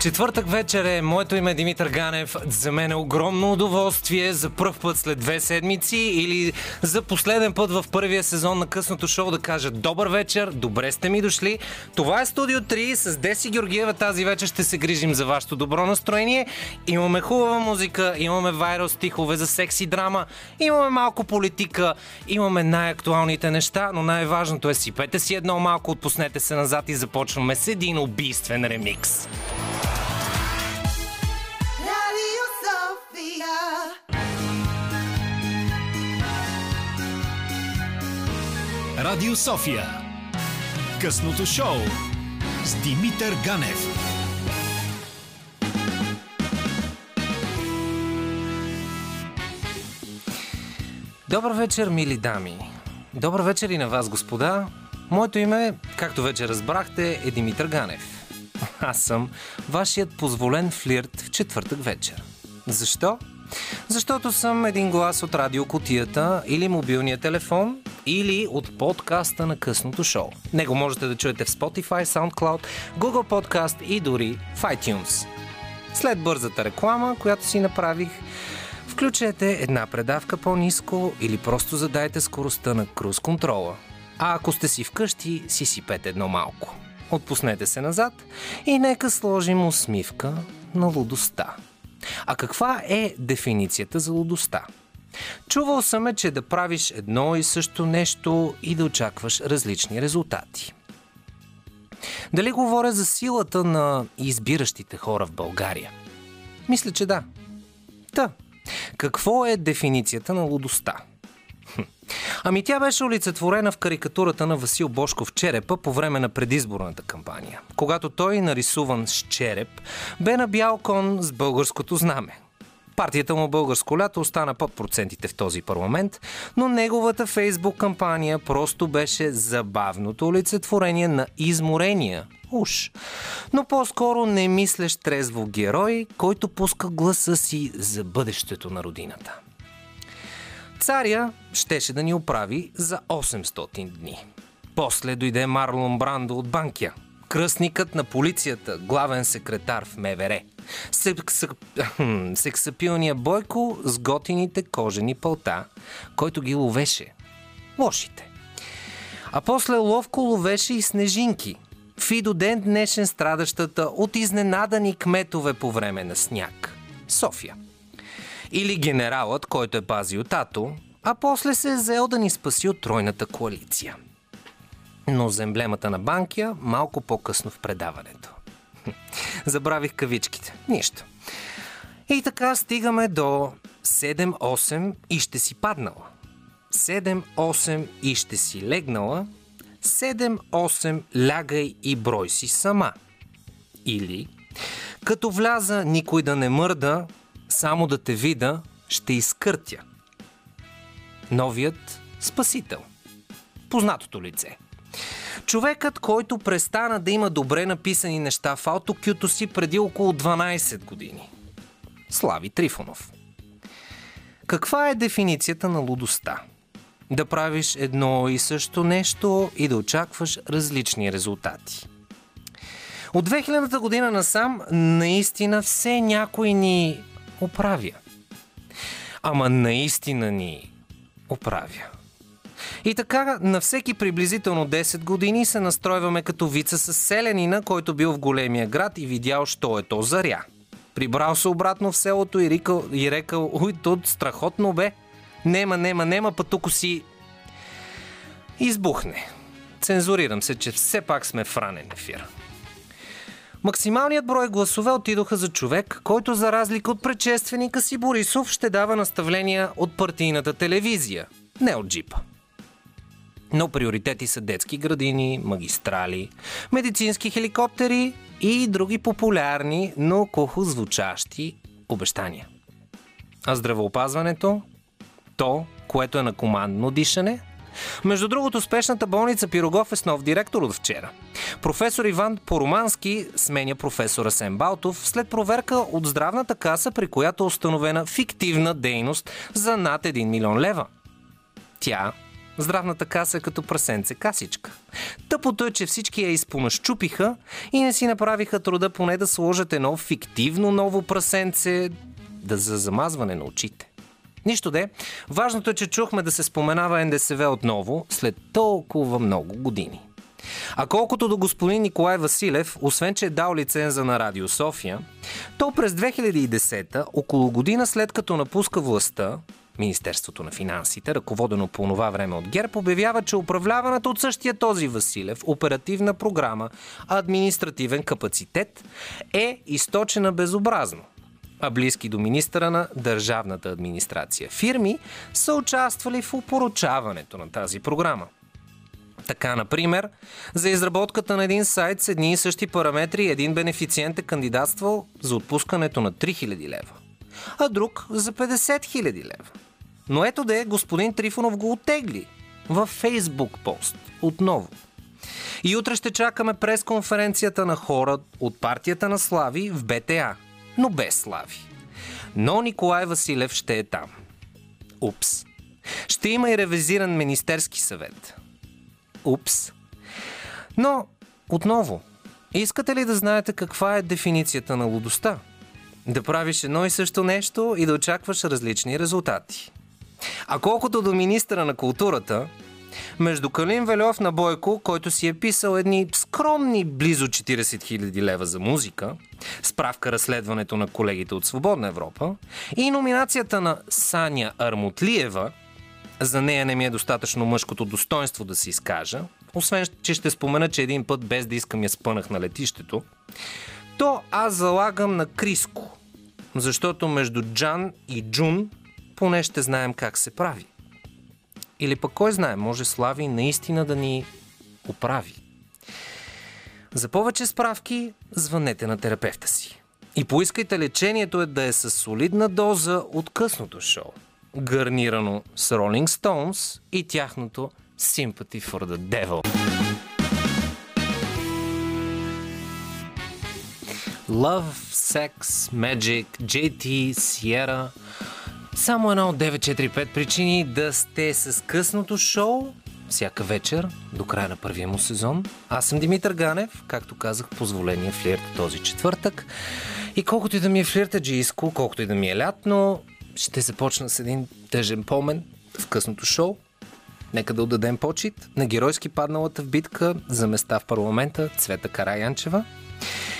Четвъртък вечер е, моето име е Димитър Ганев. За мен е огромно удоволствие за първ път след две седмици или за последен път в първия сезон на късното шоу да кажа добър вечер, добре сте ми дошли. Това е Студио 3 с Деси Георгиева. Тази вечер ще се грижим за вашето добро настроение. Имаме хубава музика, имаме вайрал стихове за секси драма, имаме малко политика, имаме най-актуалните неща, но най-важното е сипете си едно малко, отпуснете се назад и започваме с един убийствен ремикс. Радио София. Късното шоу с Димитър Ганев. Добър вечер, мили дами. Добър вечер и на вас, господа. Моето име, както вече разбрахте, е Димитър Ганев. Аз съм вашият позволен флирт в четвъртък вечер. Защо? Защото съм един глас от радиокотията или мобилния телефон, или от подкаста на късното шоу. Него можете да чуете в Spotify, SoundCloud, Google Podcast и дори в iTunes. След бързата реклама, която си направих, Включете една предавка по-низко или просто задайте скоростта на круз контрола. А ако сте си вкъщи, си сипете едно малко. Отпуснете се назад и нека сложим усмивка на лудостта. А каква е дефиницията за лудостта? Чувал съм е, че да правиш едно и също нещо и да очакваш различни резултати. Дали говоря за силата на избиращите хора в България? Мисля, че да. Та, какво е дефиницията на лудостта? Ами тя беше олицетворена в карикатурата на Васил Бошков черепа по време на предизборната кампания, когато той, нарисуван с череп, бе на бял кон с българското знаме. Партията му Българско лято остана под процентите в този парламент, но неговата фейсбук кампания просто беше забавното олицетворение на изморения уж. Но по-скоро не мислещ трезво герой, който пуска гласа си за бъдещето на родината. Царя щеше да ни оправи за 800 дни. После дойде Марлон Брандо от Банкия, кръстникът на полицията, главен секретар в МВР. Секс... Сексапилния Бойко с готините кожени пълта, който ги ловеше. Лошите. А после ловко ловеше и снежинки. В и до ден днешен страдащата от изненадани кметове по време на сняг. София. Или генералът, който е пазил тато, а после се е взел да ни спаси от тройната коалиция. Но за емблемата на Банкия малко по-късно в предаването. Забравих кавичките. Нищо. И така стигаме до 7-8 и ще си паднала. 7-8 и ще си легнала. 7-8 лягай и брой си сама. Или като вляза никой да не мърда, само да те вида, ще изкъртя. Новият спасител. Познатото лице. Човекът, който престана да има добре написани неща в аутокюто си преди около 12 години. Слави Трифонов. Каква е дефиницията на лудостта? Да правиш едно и също нещо и да очакваш различни резултати. От 2000-та година насам наистина все някой ни оправя. Ама наистина ни оправя. И така, на всеки приблизително 10 години се настройваме като вица с селянина, който бил в големия град и видял, що е то заря. Прибрал се обратно в селото и, рикал, и рекал, уй, тут страхотно бе. Нема, нема, нема, пътуко си... Избухне. Цензурирам се, че все пак сме в ранен ефир. Максималният брой гласове отидоха за човек, който за разлика от предшественика си Борисов ще дава наставления от партийната телевизия, не от джипа. Но приоритети са детски градини, магистрали, медицински хеликоптери и други популярни, но кухо звучащи обещания. А здравеопазването? То, което е на командно дишане? Между другото, спешната болница Пирогов е с нов директор от вчера. Професор Иван Поромански сменя професора Сен Балтов след проверка от здравната каса, при която е установена фиктивна дейност за над 1 милион лева. Тя Здравната каса е като прасенце касичка. Тъпото е, че всички я изпонащупиха и не си направиха труда поне да сложат едно фиктивно ново прасенце да за замазване на очите. Нищо де, важното е, че чухме да се споменава НДСВ отново след толкова много години. А колкото до господин Николай Василев, освен че е дал лиценза на Радио София, то през 2010, около година след като напуска властта, Министерството на финансите, ръководено по това време от ГЕРБ, обявява, че управляваната от същия този Василев оперативна програма административен капацитет е източена безобразно а близки до министъра на държавната администрация фирми са участвали в упоручаването на тази програма. Така, например, за изработката на един сайт с едни и същи параметри един бенефициент е кандидатствал за отпускането на 3000 лева, а друг за 50 000 лева. Но ето де господин Трифонов го отегли във Фейсбук пост отново. И утре ще чакаме пресконференцията на хора от партията на Слави в БТА, но без Слави. Но Николай Василев ще е там. Упс. Ще има и ревизиран Министерски съвет. Упс. Но, отново, искате ли да знаете каква е дефиницията на лудостта? Да правиш едно и също нещо и да очакваш различни резултати. А колкото до министра на културата, между Калин Велев на Бойко, който си е писал едни скромни близо 40 000 лева за музика, справка разследването на колегите от Свободна Европа, и номинацията на Саня Армутлиева, за нея не ми е достатъчно мъжкото достоинство да се изкажа, освен, че ще спомена, че един път без да искам я спънах на летището, то аз залагам на Криско, защото между Джан и Джун поне ще знаем как се прави. Или пък кой знае, може Слави наистина да ни оправи. За повече справки звънете на терапевта си. И поискайте лечението е да е с солидна доза от късното шоу, гарнирано с Rolling Stones и тяхното Sympathy for the Devil. Love, Sex, Magic, JT, Sierra – само една от 945 причини да сте с късното шоу всяка вечер до края на първия му сезон. Аз съм Димитър Ганев, както казах, позволение флирт този четвъртък. И колкото и да ми е флирта джийско, колкото и да ми е лятно, ще започна с един тъжен помен в късното шоу. Нека да отдадем почет на геройски падналата в битка за места в парламента Цвета Караянчева.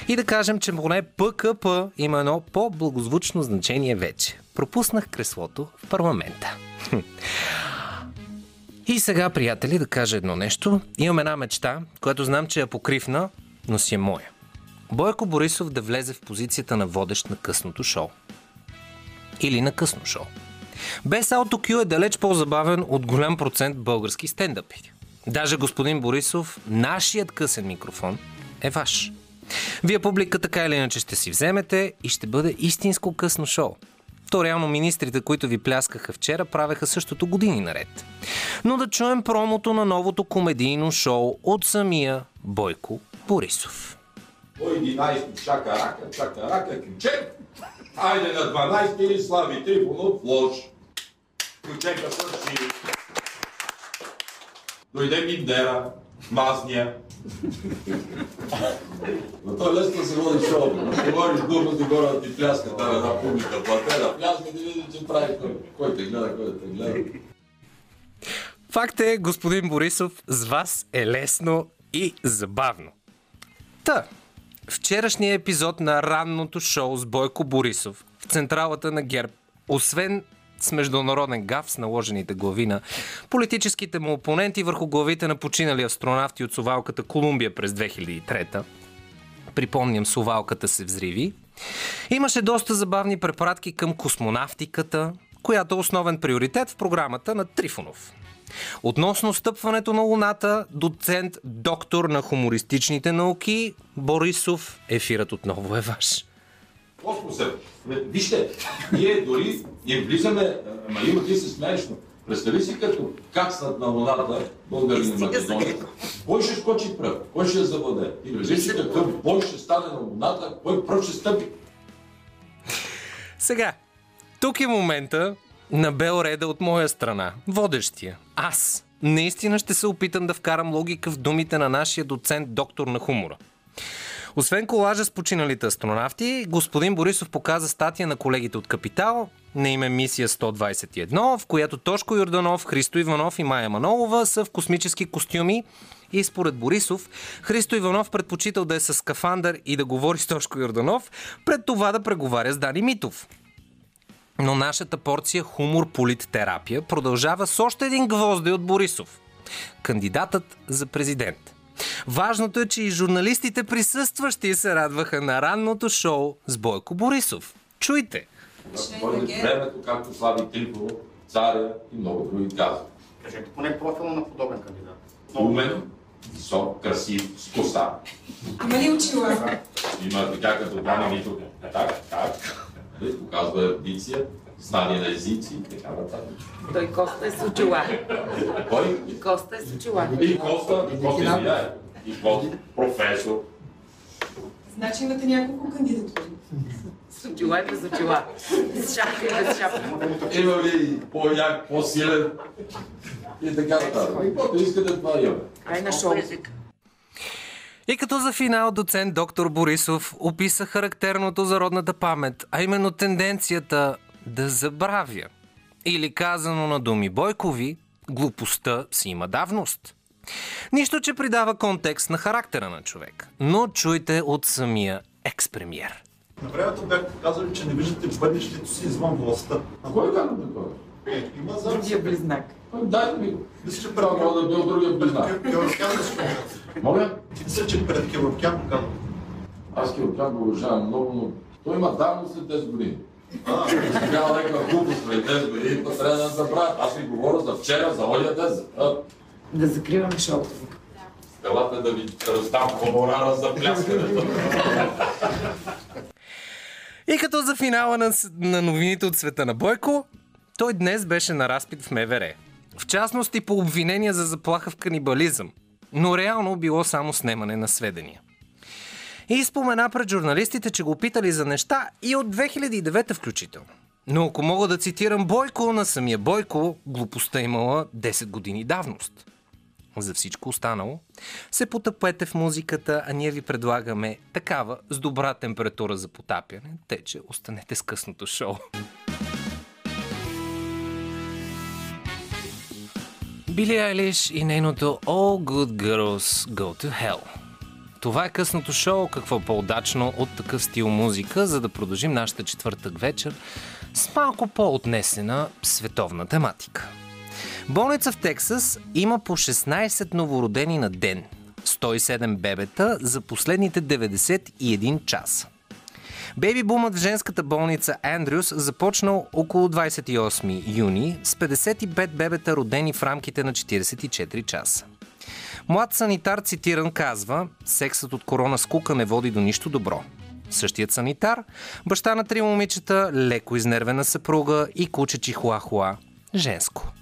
И да кажем, че поне ПКП има едно по-благозвучно значение вече. Пропуснах креслото в парламента. И сега, приятели, да кажа едно нещо. Имам една мечта, която знам, че е покривна, но си е моя. Бойко Борисов да влезе в позицията на водещ на късното шоу. Или на късно шоу. Без AutoQ е далеч по-забавен от голям процент български стендъпи. Даже господин Борисов, нашият късен микрофон е ваш. Вие публика така или иначе ще си вземете и ще бъде истинско късно шоу. То реално министрите, които ви пляскаха вчера, правеха същото години наред. Но да чуем промото на новото комедийно шоу от самия Бойко Борисов. По 11 чака рака, чака рака, ключе. Айде на 12 Слави Трифонов, лош. Ключека свърши. Дойде Миндера, мазния. Но то е лесно се води шоу. Ще говориш глупости, хора да ти пляска там една публика платена. Пляска да види, че прави кой. Кой те гледа, кой те гледа. Факт е, господин Борисов, с вас е лесно и забавно. Та, вчерашният епизод на ранното шоу с Бойко Борисов в централата на ГЕРБ, освен с международен гаф с наложените глави на политическите му опоненти върху главите на починали астронавти от совалката Колумбия през 2003 Припомням, совалката се взриви. Имаше доста забавни препаратки към космонавтиката, която е основен приоритет в програмата на Трифонов. Относно стъпването на Луната, доцент, доктор на хумористичните науки, Борисов, ефирът отново е ваш. Космоса. Вижте, ние дори и влизаме, ама има ти се смееш, но представи си като кацнат на луната българи на Македония. Кой ще скочи пръв? Кой ще я завладее? И представи си какъв бой ще стане на луната, кой пръв ще стъпи. Сега, тук е момента на Белреда от моя страна. Водещия. Аз. наистина ще се опитам да вкарам логика в думите на нашия доцент доктор на хумора. Освен колажа с починалите астронавти, господин Борисов показа статия на колегите от Капитал на име Мисия 121, в която Тошко Йорданов, Христо Иванов и Майя Манолова са в космически костюми и според Борисов, Христо Иванов предпочитал да е с скафандър и да говори с Тошко Йорданов, пред това да преговаря с Дани Митов. Но нашата порция хумор политтерапия продължава с още един гвозде от Борисов. Кандидатът за президент. Важното е, че и журналистите присъстващи се радваха на ранното шоу с Бойко Борисов. Чуйте! Дойде времето, както Слави Трифонов, царя и много други казват. Кажете поне профила на подобен кандидат. Умен, висок, красив, с коса. Ама ли очила? Има така като Дани Митов. Е так, так. Нали, Показва ерудиция, знание на езици и така нататък. Той Коста е с очила. Кой? И Коста е с очила. И Коста, и Коста влияе. И Коста, професор. Значи имате няколко кандидатури. С очила и без очила. С шапка и без шапка. Има ли по-як, по-силен? И така нататък. Каквото искате, това имаме. Край на шоу. И като за финал доцент доктор Борисов описа характерното за родната памет, а именно тенденцията да забравя. Или казано на думи Бойкови, глупостта си има давност. Нищо, че придава контекст на характера на човек. Но чуйте от самия експремьер. На времето бях показали, че не виждате бъдещето си извън властта. А кой каза такова? Е, има за... Другия близнак. Дайте ми го. Мисля, че пред мога да бил другия близнак. Моля? Мисля, че пред Кевъркян го казвам. Аз Кирокян го уважавам много, но той има давно след 10 години. Сега някаква глупост след 10 години, то трябва да забравя. Аз ви говоря за вчера, за оня ден. А, Да закриваме шоуто. Елате да ви раздам хонорара за пляскането. И като за финала на, на новините от света на Бойко, той днес беше на разпит в МВР. В частност и по обвинения за заплаха в канибализъм, но реално било само снемане на сведения. И спомена пред журналистите, че го питали за неща и от 2009 включително. Но ако мога да цитирам Бойко, на самия Бойко, глупостта имала 10 години давност. За всичко останало се потъпете в музиката, а ние ви предлагаме такава с добра температура за потапяне, те че останете с късното шоу. Били Айлиш и нейното All Good Girls Go to Hell. Това е късното шоу, какво по-удачно от такъв стил музика, за да продължим нашата четвъртък вечер с малко по-отнесена световна тематика. Болница в Тексас има по 16 новородени на ден, 107 бебета за последните 91 часа. Бейби бумът в женската болница Андрюс започнал около 28 юни с 55 бебета родени в рамките на 44 часа. Млад санитар, цитиран, казва «Сексът от корона скука не води до нищо добро». Същият санитар, баща на три момичета, леко изнервена съпруга и куче чихуахуа, женско.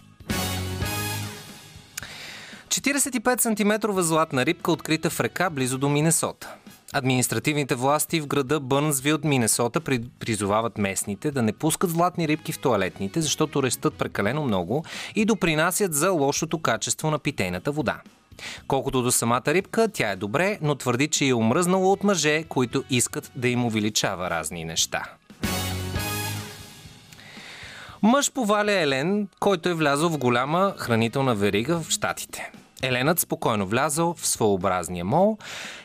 45 см златна рибка открита в река близо до Минесота. Административните власти в града Бърнсвилд, Минесота, при- призовават местните да не пускат златни рибки в туалетните, защото рестат прекалено много и допринасят за лошото качество на питейната вода. Колкото до самата рибка, тя е добре, но твърди, че е омръзнала от мъже, които искат да им увеличава разни неща. Мъж поваля Елен, който е влязъл в голяма хранителна верига в Штатите. Еленът спокойно влязъл в своеобразния мол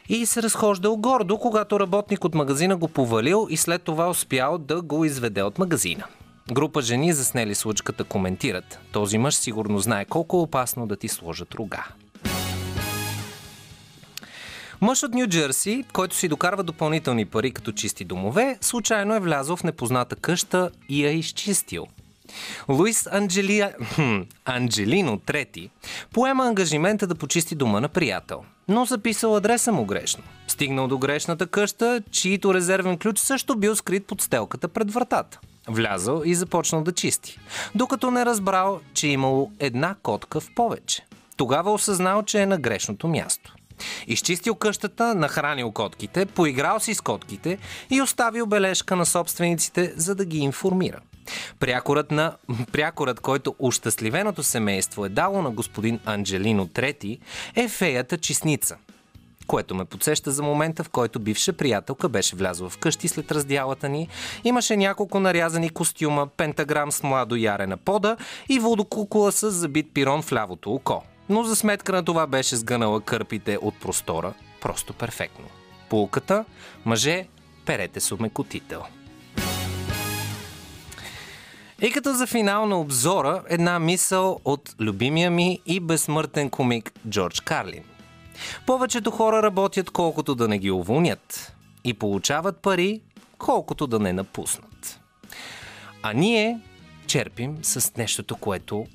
и се разхождал гордо, когато работник от магазина го повалил и след това успял да го изведе от магазина. Група жени, заснели случката, коментират. Този мъж сигурно знае колко е опасно да ти сложат рога. Мъж от Нью Джерси, който си докарва допълнителни пари като чисти домове, случайно е влязъл в непозната къща и я изчистил. Луис Анджелия... хм, Анджелино трети поема ангажимента да почисти дома на приятел, но записал адреса му грешно. Стигнал до грешната къща, чието резервен ключ също бил скрит под стелката пред вратата. Влязъл и започнал да чисти, докато не разбрал, че имало една котка в повече. Тогава осъзнал, че е на грешното място. Изчистил къщата, нахранил котките, поиграл си с котките и оставил бележка на собствениците, за да ги информира. Прякорът, на, прякорът, който ощастливеното семейство е дало на господин Анджелино III, е феята Чисница, което ме подсеща за момента, в който бивша приятелка беше влязла в къщи след раздялата ни. Имаше няколко нарязани костюма, пентаграм с младо яре на пода и водокукула с забит пирон в лявото око. Но за сметка на това беше сгънала кърпите от простора. Просто перфектно. Пулката, мъже, перете с обмекотител. И като за финал на обзора, една мисъл от любимия ми и безсмъртен комик Джордж Карлин. Повечето хора работят колкото да не ги уволнят и получават пари колкото да не напуснат. А ние черпим с нещото, което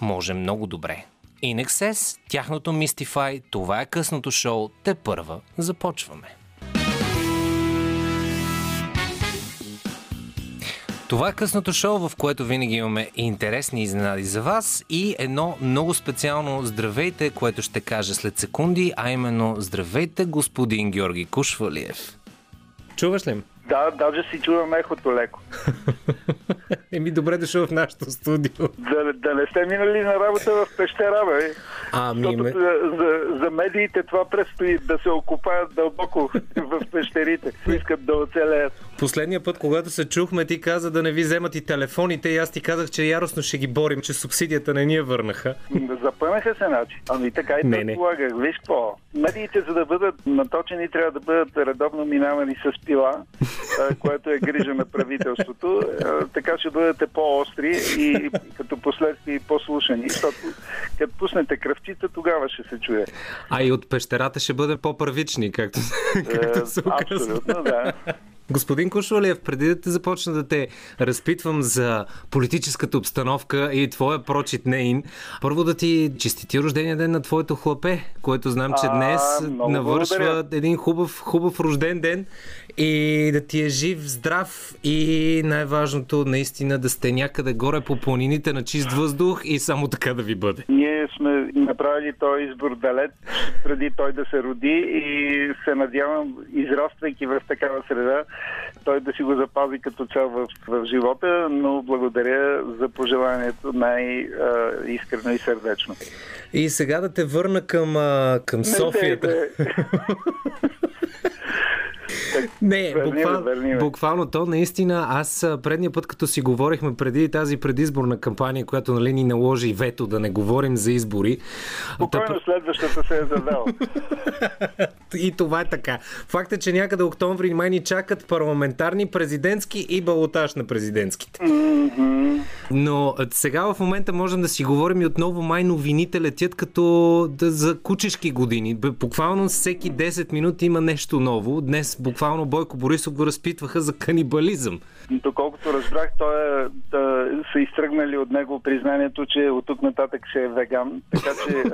може много добре. Inexcess, тяхното Mystify, това е късното шоу, те първа започваме. Това е късното шоу, в което винаги имаме интересни изненади за вас и едно много специално здравейте, което ще кажа след секунди, а именно здравейте господин Георги Кушвалиев. Чуваш ли? Да, даже си чувам ехото леко. Еми, добре дошъл в нашото студио. Да, да не сте минали на работа в пещера, бе. Ами, Защото ме... за, за, за медиите това предстои да се окупаят дълбоко в пещерите. Искат да оцелеят. Последния път, когато се чухме, ти каза да не ви вземат и телефоните и аз ти казах, че яростно ще ги борим, че субсидията не ни я върнаха. Запънаха се, значи. Ами така и Не, не. предполагах. Виж какво? Медиите, за да бъдат наточени, трябва да бъдат редовно минавани с пила, което е грижа на правителството. Така ще бъдете по-остри и като последствие и по-слушани. Защото като пуснете кръвчица, тогава ще се чуе. А и от пещерата ще бъде по-първични, както, както се Е, оказва. Абсолютно, да. Господин Кушвалиев, преди да те започна да те разпитвам за политическата обстановка и твоя прочит нейн, първо да ти честити рождения ден на твоето хлапе, което знам, че А, днес много навършва благодаря. един хубав, хубав рожден ден и да ти е жив, здрав и най-важното наистина да сте някъде горе по планините на чист въздух и само така да ви бъде. Ние сме направили този избор далеч преди той да се роди и се надявам, израствайки в такава среда, той да си го запази като цел в, в живота, но благодаря за пожеланието най-искрено и сърдечно. И сега да те върна към, към Софията. Не, не, Не, Верни буквал, верни ме. буквално то наистина. Аз предния път, като си говорихме преди тази предизборна кампания, която нали, ни наложи вето да не говорим за избори. Спокойно следващата се е задал. И това е така. Факт е, че някъде октомври май ни чакат парламентарни, президентски и балотаж на президентските. Но сега в момента можем да си говорим и отново май новините летят като да, за кучешки години. Буквално всеки 10 минути има нещо ново. Днес буквално Бойко Борисов го разпитваха за канибализъм. Доколкото разбрах, той е, да, са изтръгнали от него признанието, че от тук нататък ще е веган. Така че е,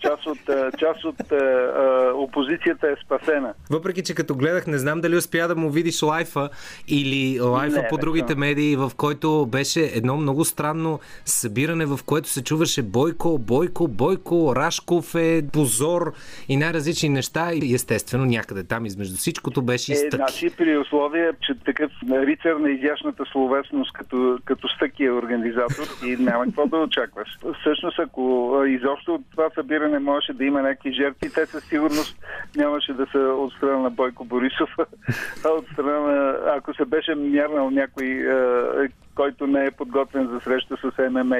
част от, е, част от е, е, опозицията е спасена. Въпреки, че като гледах, не знам дали успя да му видиш лайфа или лайфа Не, по не другите съм. медии, в който беше едно много странно събиране, в което се чуваше Бойко, Бойко, Бойко, Рашков е позор и най-различни неща. И естествено някъде там измежду всичкото беше и Е, значи при условие, че такъв рицар на изящната словесност като, като стъки е организатор и няма какво да очакваш. Всъщност, ако изобщо от това събиране можеше да има някакви жертви, те със сигурност нямаше да са от страна на Бойко Борисов, а от страна на, ако се беше мярнал някой, а, който не е подготвен за среща с ММА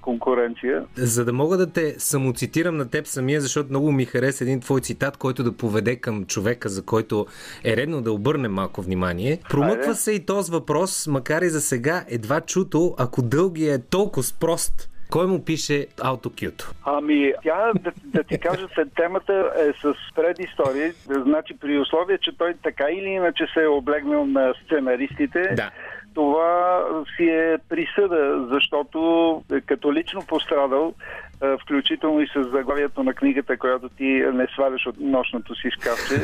конкуренция. За да мога да те самоцитирам на теб самия, защото много ми хареса един твой цитат, който да поведе към човека, за който е редно да обърнем малко внимание. Промъква Айде. се и този въпрос, макар и за сега едва чуто, ако дългия е толкова прост. Кой му пише аутокюто? Ами, тя, да, да ти кажа, след темата е с предистория. Значи, при условие, че той така или иначе се е облегнал на сценаристите, Да. Това си е присъда, защото е като лично пострадал включително и с заглавието на книгата, която ти не сваляш от нощното си шкафче,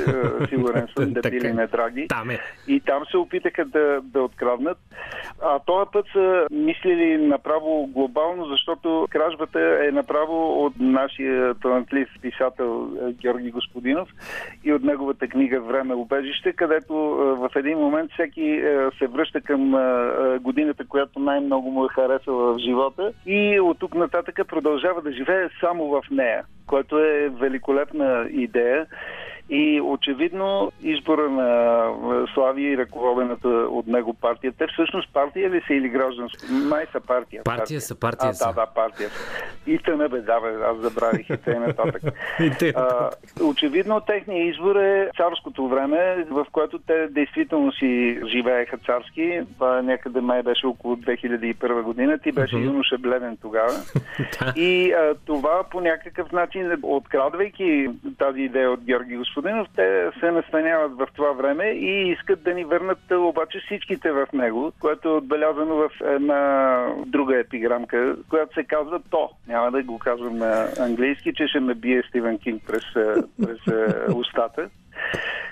сигурен съм, да Така били е. не драги. Там е. И там се опитаха да, да откраднат. А този път са мислили направо глобално, защото кражбата е направо от нашия талантлив писател Георги Господинов и от неговата книга Време убежище, където в един момент всеки се връща към годината, която най-много му е харесала в живота и от тук нататък продължава да живее само в нея, което е великолепна идея. И очевидно избора на е, Слави и ръководената от него партия. Те всъщност партия ли са или гражданска? Май са партия. Партия са, партия а, са. Да, да, партия. И тъна бе, да, бе, аз забравих и т.н. нататък. И тъй А, очевидно техният избор е царското време, в което те действително си живееха царски. Това някъде май беше около 2001 година. Ти беше юноша бледен тогава. И а, това по някакъв начин, открадвайки тази идея от Георги Господинов, те се настаняват в това време и искат да ни върнат обаче всичките в него, което е отбелязано в една друга епиграмка, която се казва То. Няма да го казвам на английски, че ще ме бие Стивен Кинг през, през устата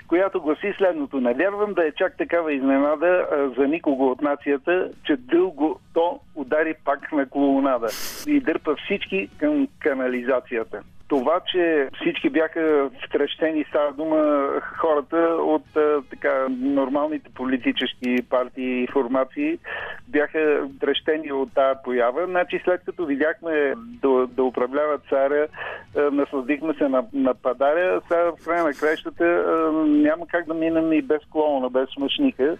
която гласи следното. Не вярвам да е чак такава изненада за никого от нацията, че дълго то удари пак на колонада и дърпа всички към канализацията. Това, че всички бяха втрещени, става дума хората от а, така нормалните политически партии и формации, бяха втрещени от тази поява. Значи след като видяхме да, да управлява царя, а, насладихме се на, на падаря, сега в края на краищата а, няма как да минем и без клоуна, без смъшника.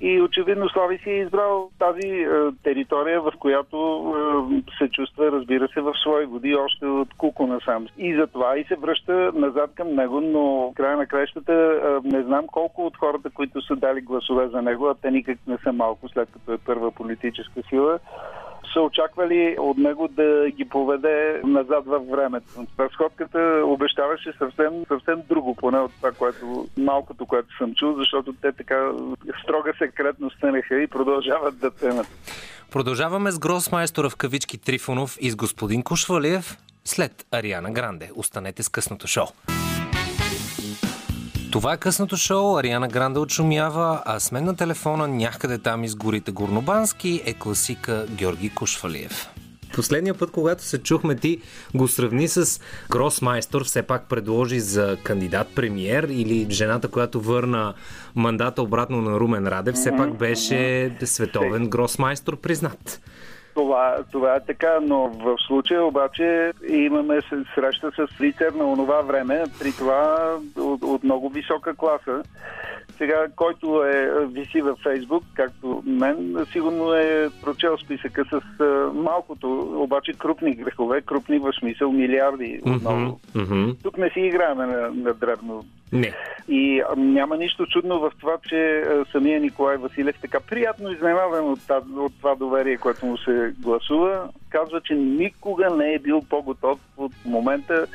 И очевидно Слави си е избрал тази е, територия, в която е, се чувства, разбира се, в свои води още от куко насам. И затова и се връща назад към него, но края на краищата е, не знам колко от хората, които са дали гласове за него, а те никак не са малко, след като е първа политическа сила, са очаквали от него да ги поведе назад във времето. Разходката обещаваше съвсем, съвсем друго, поне от това, което малкото, което съм чул, защото те така строга секретно стънаха и продължават да тънат. Продължаваме с гросмайстора в кавички Трифонов и с господин Кушвалиев след Ариана Гранде. Останете с късното шоу. Това е късното шоу. Ариана Гранде отшумява, а с мен на телефона някъде там из горите Горнобански е класика Георги Кушвалиев. Последния път, когато се чухме, ти го сравни с Гросмайстор, все пак предложи за кандидат-премьер или жената, която върна мандата обратно на Румен Радев, все пак беше световен Гросмайстор признат. Това, това е така, но в случая обаче имаме среща с лицар на онова време, при това от, от много висока класа. Сега, който е виси във Фейсбук, както мен, сигурно е прочел списъка с а, малкото, обаче крупни грехове, крупни в смисъл милиарди отново. Мгм. Тук не си играем на, на дребно. Не. И а, няма нищо чудно в това, че а, самия Николай Василев така приятно изненадан от, от това доверие, което му се гласува, казва, че никога не е бил по-готов от момента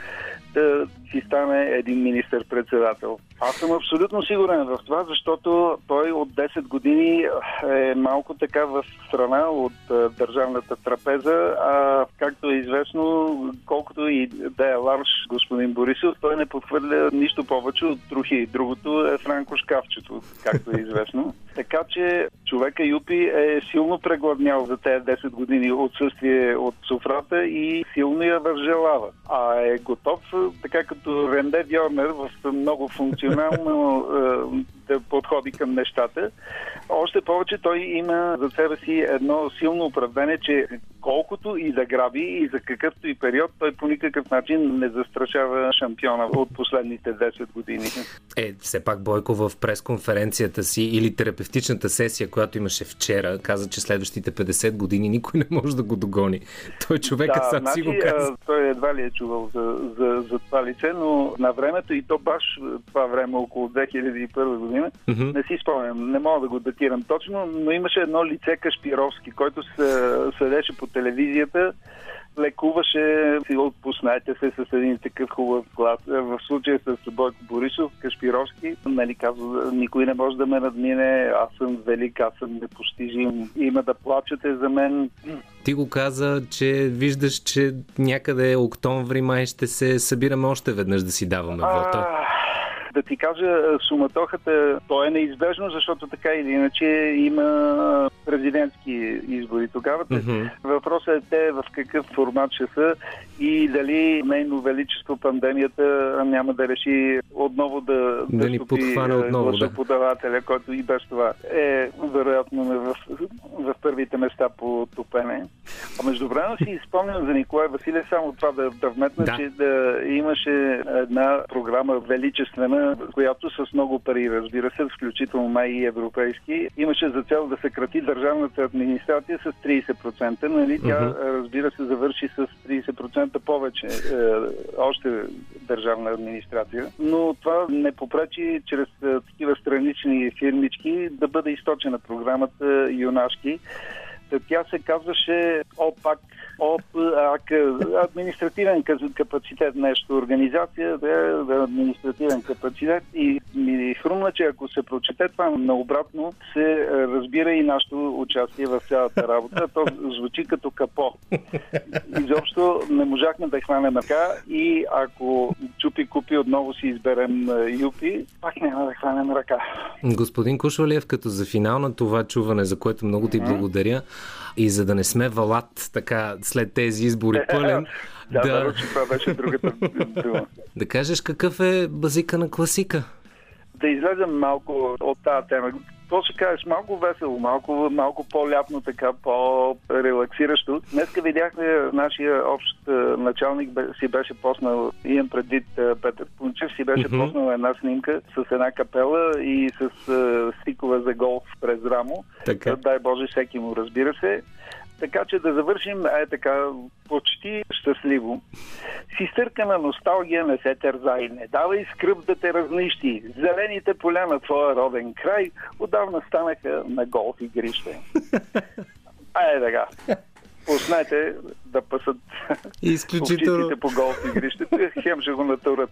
да си стане един министър-председател. Аз съм абсолютно сигурен в това, защото той от 10 години е малко така в страна от държавната трапеза, а както е известно, колкото и да е ларш господин Борисов, той не подхвърля нищо повече от трохи. Другото е Франко Шкафчето, както е известно. Така че човека Юпи е силно прегладнял за тези 10 години отсъствие от софрата и силно я възжелава. А е готов, така като Ренде Вьорнер, в много функционално е, да подходи към нещата. Още повече той има за себе си едно силно оправдание, че колкото и да граби и за какъвто и период, той по никакъв начин не застрашава шампиона от последните 10 години. Е, все пак Бойко в пресконференцията си или терапевтичната сесия, която имаше вчера, каза, че следващите 50 години никой не може да го догони. Той човека да, сам значи, си го каза. той едва ли е чувал за, за, за това лице, но на времето и то баш това време, около 2001 година, Мгм. не си спомням, не мога да го датирам точно, но имаше едно лице Кашпировски, който се, седеше по телевизията лекуваше, си отпуснайте се с един такъв хубав глас. В случая с Бойко Борисов, Кашпировски, нали, казва, никой не може да ме надмине, аз съм велик, аз съм непостижим, има да плачете за мен. Ти го каза, че виждаш, че някъде октомври май ще се събираме още веднъж да си даваме вота. Да ти кажа, суматохата, то е неизбежно, защото така или иначе има президентски избори тогава. Мгм. Въпросът е те в какъв формат ще са и дали нейно величество пандемията няма да реши отново да, Да ни стопи, подхване е, отново, да. който и без това е вероятно в, в първите места по топене. А между време си спомням за Николай Василев, само това да, да вметна, Да. че да имаше една програма величествена, която с много пари, разбира се, включително май и европейски, имаше за цел да съкрати държавната администрация с 30%. Нали? Тя, Мгм. разбира се, завърши с 30% повече е, още държавна администрация. Но това не попречи чрез е, такива странични фирмички да бъде източена програмата юнашки. Тя се казваше ОПАК, ОПАК, административен капацитет, нещо, организация, да, да, административен капацитет и ми хрумна, че ако се прочете това наобратно, се разбира и нашето участие в цялата работа. То звучи като капо. Изобщо не можахме да хванем ръка и ако чупи купи отново си изберем юпи, пак няма да хванем ръка. Господин Кушвалиев, като за финал на това чуване, за което много ти благодаря, и за да не сме валат така след тези избори пълен, Да, да, че това беше другата дума. да кажеш какъв е базика на класика. да излезем малко от тази тема. Какво ще кажеш? Малко весело, малко, малко по-лятно, така, по-релаксиращо. Днеска видяхме нашия общ е, началник си беше поснал, имам предвид е, Петър Пунчев, си беше Мгм. поснал една снимка с една капела и с е, стикове за голф през рамо. Така. Дай Боже, всеки му разбира се. Така че да завършим е така почти щастливо. Си стъркана носталгия не се тързай, не давай скръп да те разнищи. Зелените поля на твоя роден край отдавна станаха на голф игрище. Айде така. Пуснете да пасат Изключително. по голф игрището. Хем ще го натурат.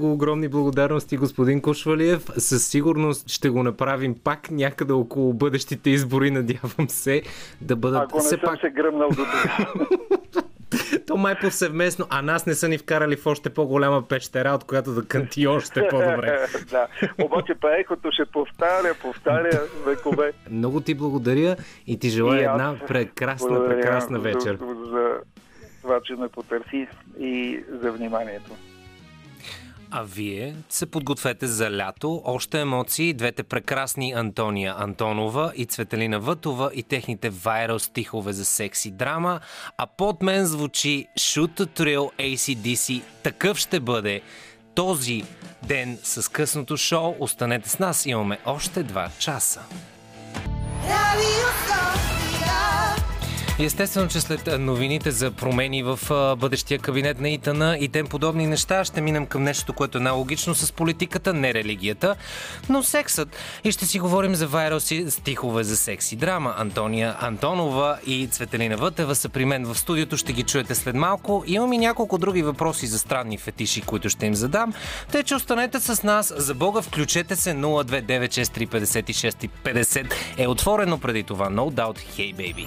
Огромни благодарности, господин Кушвалиев. Със сигурност ще го направим пак някъде около бъдещите избори, надявам се да бъдат Ако не все съм пак се гръмнал до тук. То май повсеместно, а нас не са ни вкарали в още по-голяма пещера, от която да кънти още по-добре. да. Обаче па ехото ще повтаря, повтаря векове. Много ти благодаря и ти желая И една прекрасна, Благодаря прекрасна за- вечер. За това, че ме потърси и за вниманието. А вие се подгответе за лято. Още емоции. Двете прекрасни Антония Антонова и Цветелина Вътова и техните вайрал стихове за секси драма. А под мен звучи Shoot to Thrill ACDC. Такъв ще бъде този ден с късното шоу. Останете с нас. Имаме още два часа. И естествено, че след новините за промени в бъдещия кабинет на ИТН и тем подобни неща, ще минем към нещо, което е най-логично с политиката, не религията, но сексът. И ще си говорим за вайрал си стихове за секси драма. Антония Антонова и Цветелина Вътева са при мен в студиото, ще ги чуете след малко. Имам и няколко други въпроси за странни фетиши, които ще им задам. Тъй, че останете с нас. За Бога, включете се 029635650 е отворено преди това. No doubt, hey baby.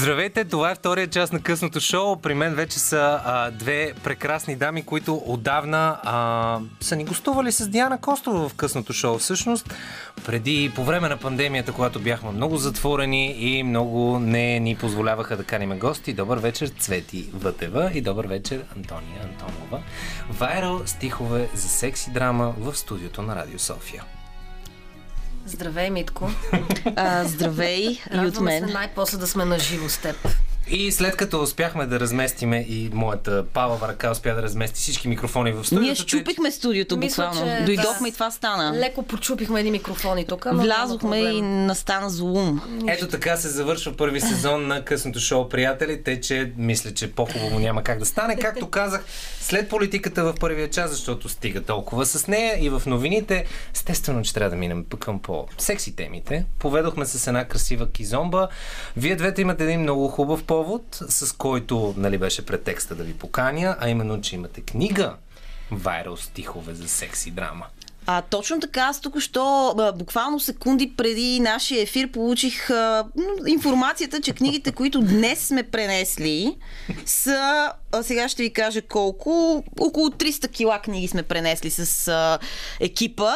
Здравейте, това е втория част на късното шоу. При мен вече са а, две прекрасни дами, които отдавна а, са ни гостували с Диана Костова в късното шоу. Всъщност, преди по време на пандемията, когато бяхме много затворени и много не ни позволяваха да каним гости. Добър вечер, Цвети Вътева и добър вечер, Антония Антонова. Вайрал стихове за секси драма в студиото на Радио София. Здравей, Митко. А, здравей и от мен. се най-после да сме на живо с теб. И след като успяхме да разместиме и моята палава ръка успя да размести всички микрофони в студиото. Ние щупихме студиото Мисля, буквално. че Дойдохме да. и това стана. Леко почупихме едни микрофони тук. Влязохме и настана злум. Ето така се завършва първи сезон на късното шоу Приятели, те че мисля, че по-хубаво няма как да стане. Както казах, след политиката в първия час, защото стига толкова с нея и в новините, естествено, че трябва да минем към по-секси темите. Поведохме с една красива кизомба. Вие двете имате един много хубав повод, с който нали, беше претекста да ви поканя, а именно, че имате книга Вайрал стихове за секси драма. А точно така, аз току-що, буквално секунди преди нашия ефир, получих а, информацията, че книгите, които днес сме пренесли, са, а, сега ще ви кажа колко, около 300 кила книги сме пренесли с а, екипа.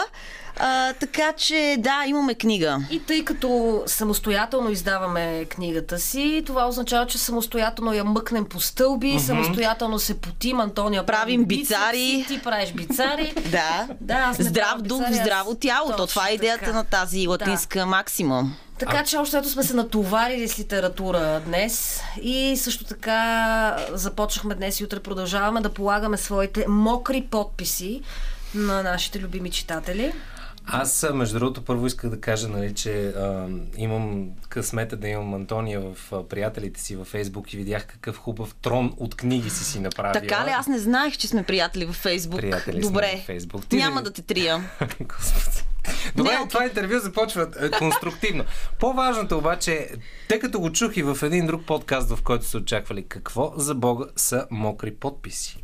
А, така че, да, имаме книга. И тъй като самостоятелно издаваме книгата си, това означава, че самостоятелно я мъкнем по стълби, mm-hmm. самостоятелно се потим, Антония Правим прави бицари. ти правиш бицари. Да. Да, Здрав дух, бицари, здраво тяло. То Точно това е идеята така. на тази латинска максима. Така че още ето сме се натоварили с литература днес и също така започнахме днес и утре продължаваме да полагаме своите мокри подписи на нашите любими читатели. Аз, между другото, първо исках да кажа, нали, че а, имам късмета да имам Антония в а, приятелите си във Фейсбук и видях какъв хубав трон от книги си си направила. Така ли? Аз не знаех, че сме приятели във Фейсбук. Приятели сме Добре. във Фейсбук. Ти Няма ли- да те трия. Господи. Добре, Не, това интервю започва е, конструктивно. По-важното обаче, тъй като го чух и в един друг подкаст, в който са очаквали какво за Бога са мокри подписи.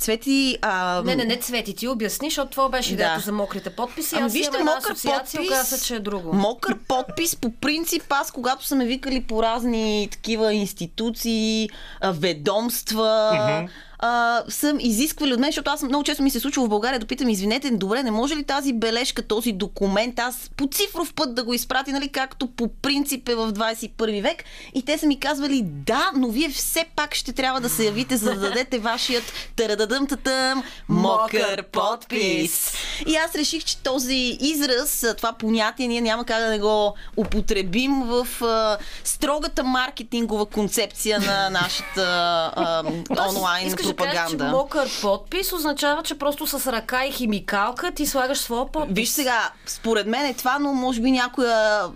Цвети, а... Не, не, не цвети, ти обясни, защото това беше идеята Да. за мокрите подписи. Ами аз вижте, мокър асоциация, подпис, оказа че е друго. Мокър подпис, по принцип, аз когато са ме викали по разни такива институции, ведомства, а, съм изисквали от мен, защото аз много често ми се случва в България да питам, извинете, добре, не може ли тази бележка, този документ, аз по цифров път да го изпрати, нали, както по принцип е в 21 век. И те са ми казвали, да, но вие все пак ще трябва да се явите, за да дадете вашият тарададъм татъм мокър подпис. И аз реших, че този израз, това понятие, ние няма как да не го употребим в а, строгата маркетингова концепция на нашата а, Тоест, онлайн искаш да кажеш, че пропаганда. мокър подпис означава, че просто с ръка и химикалка ти слагаш своя подпис. Виж сега, според мен е това, но може би някоя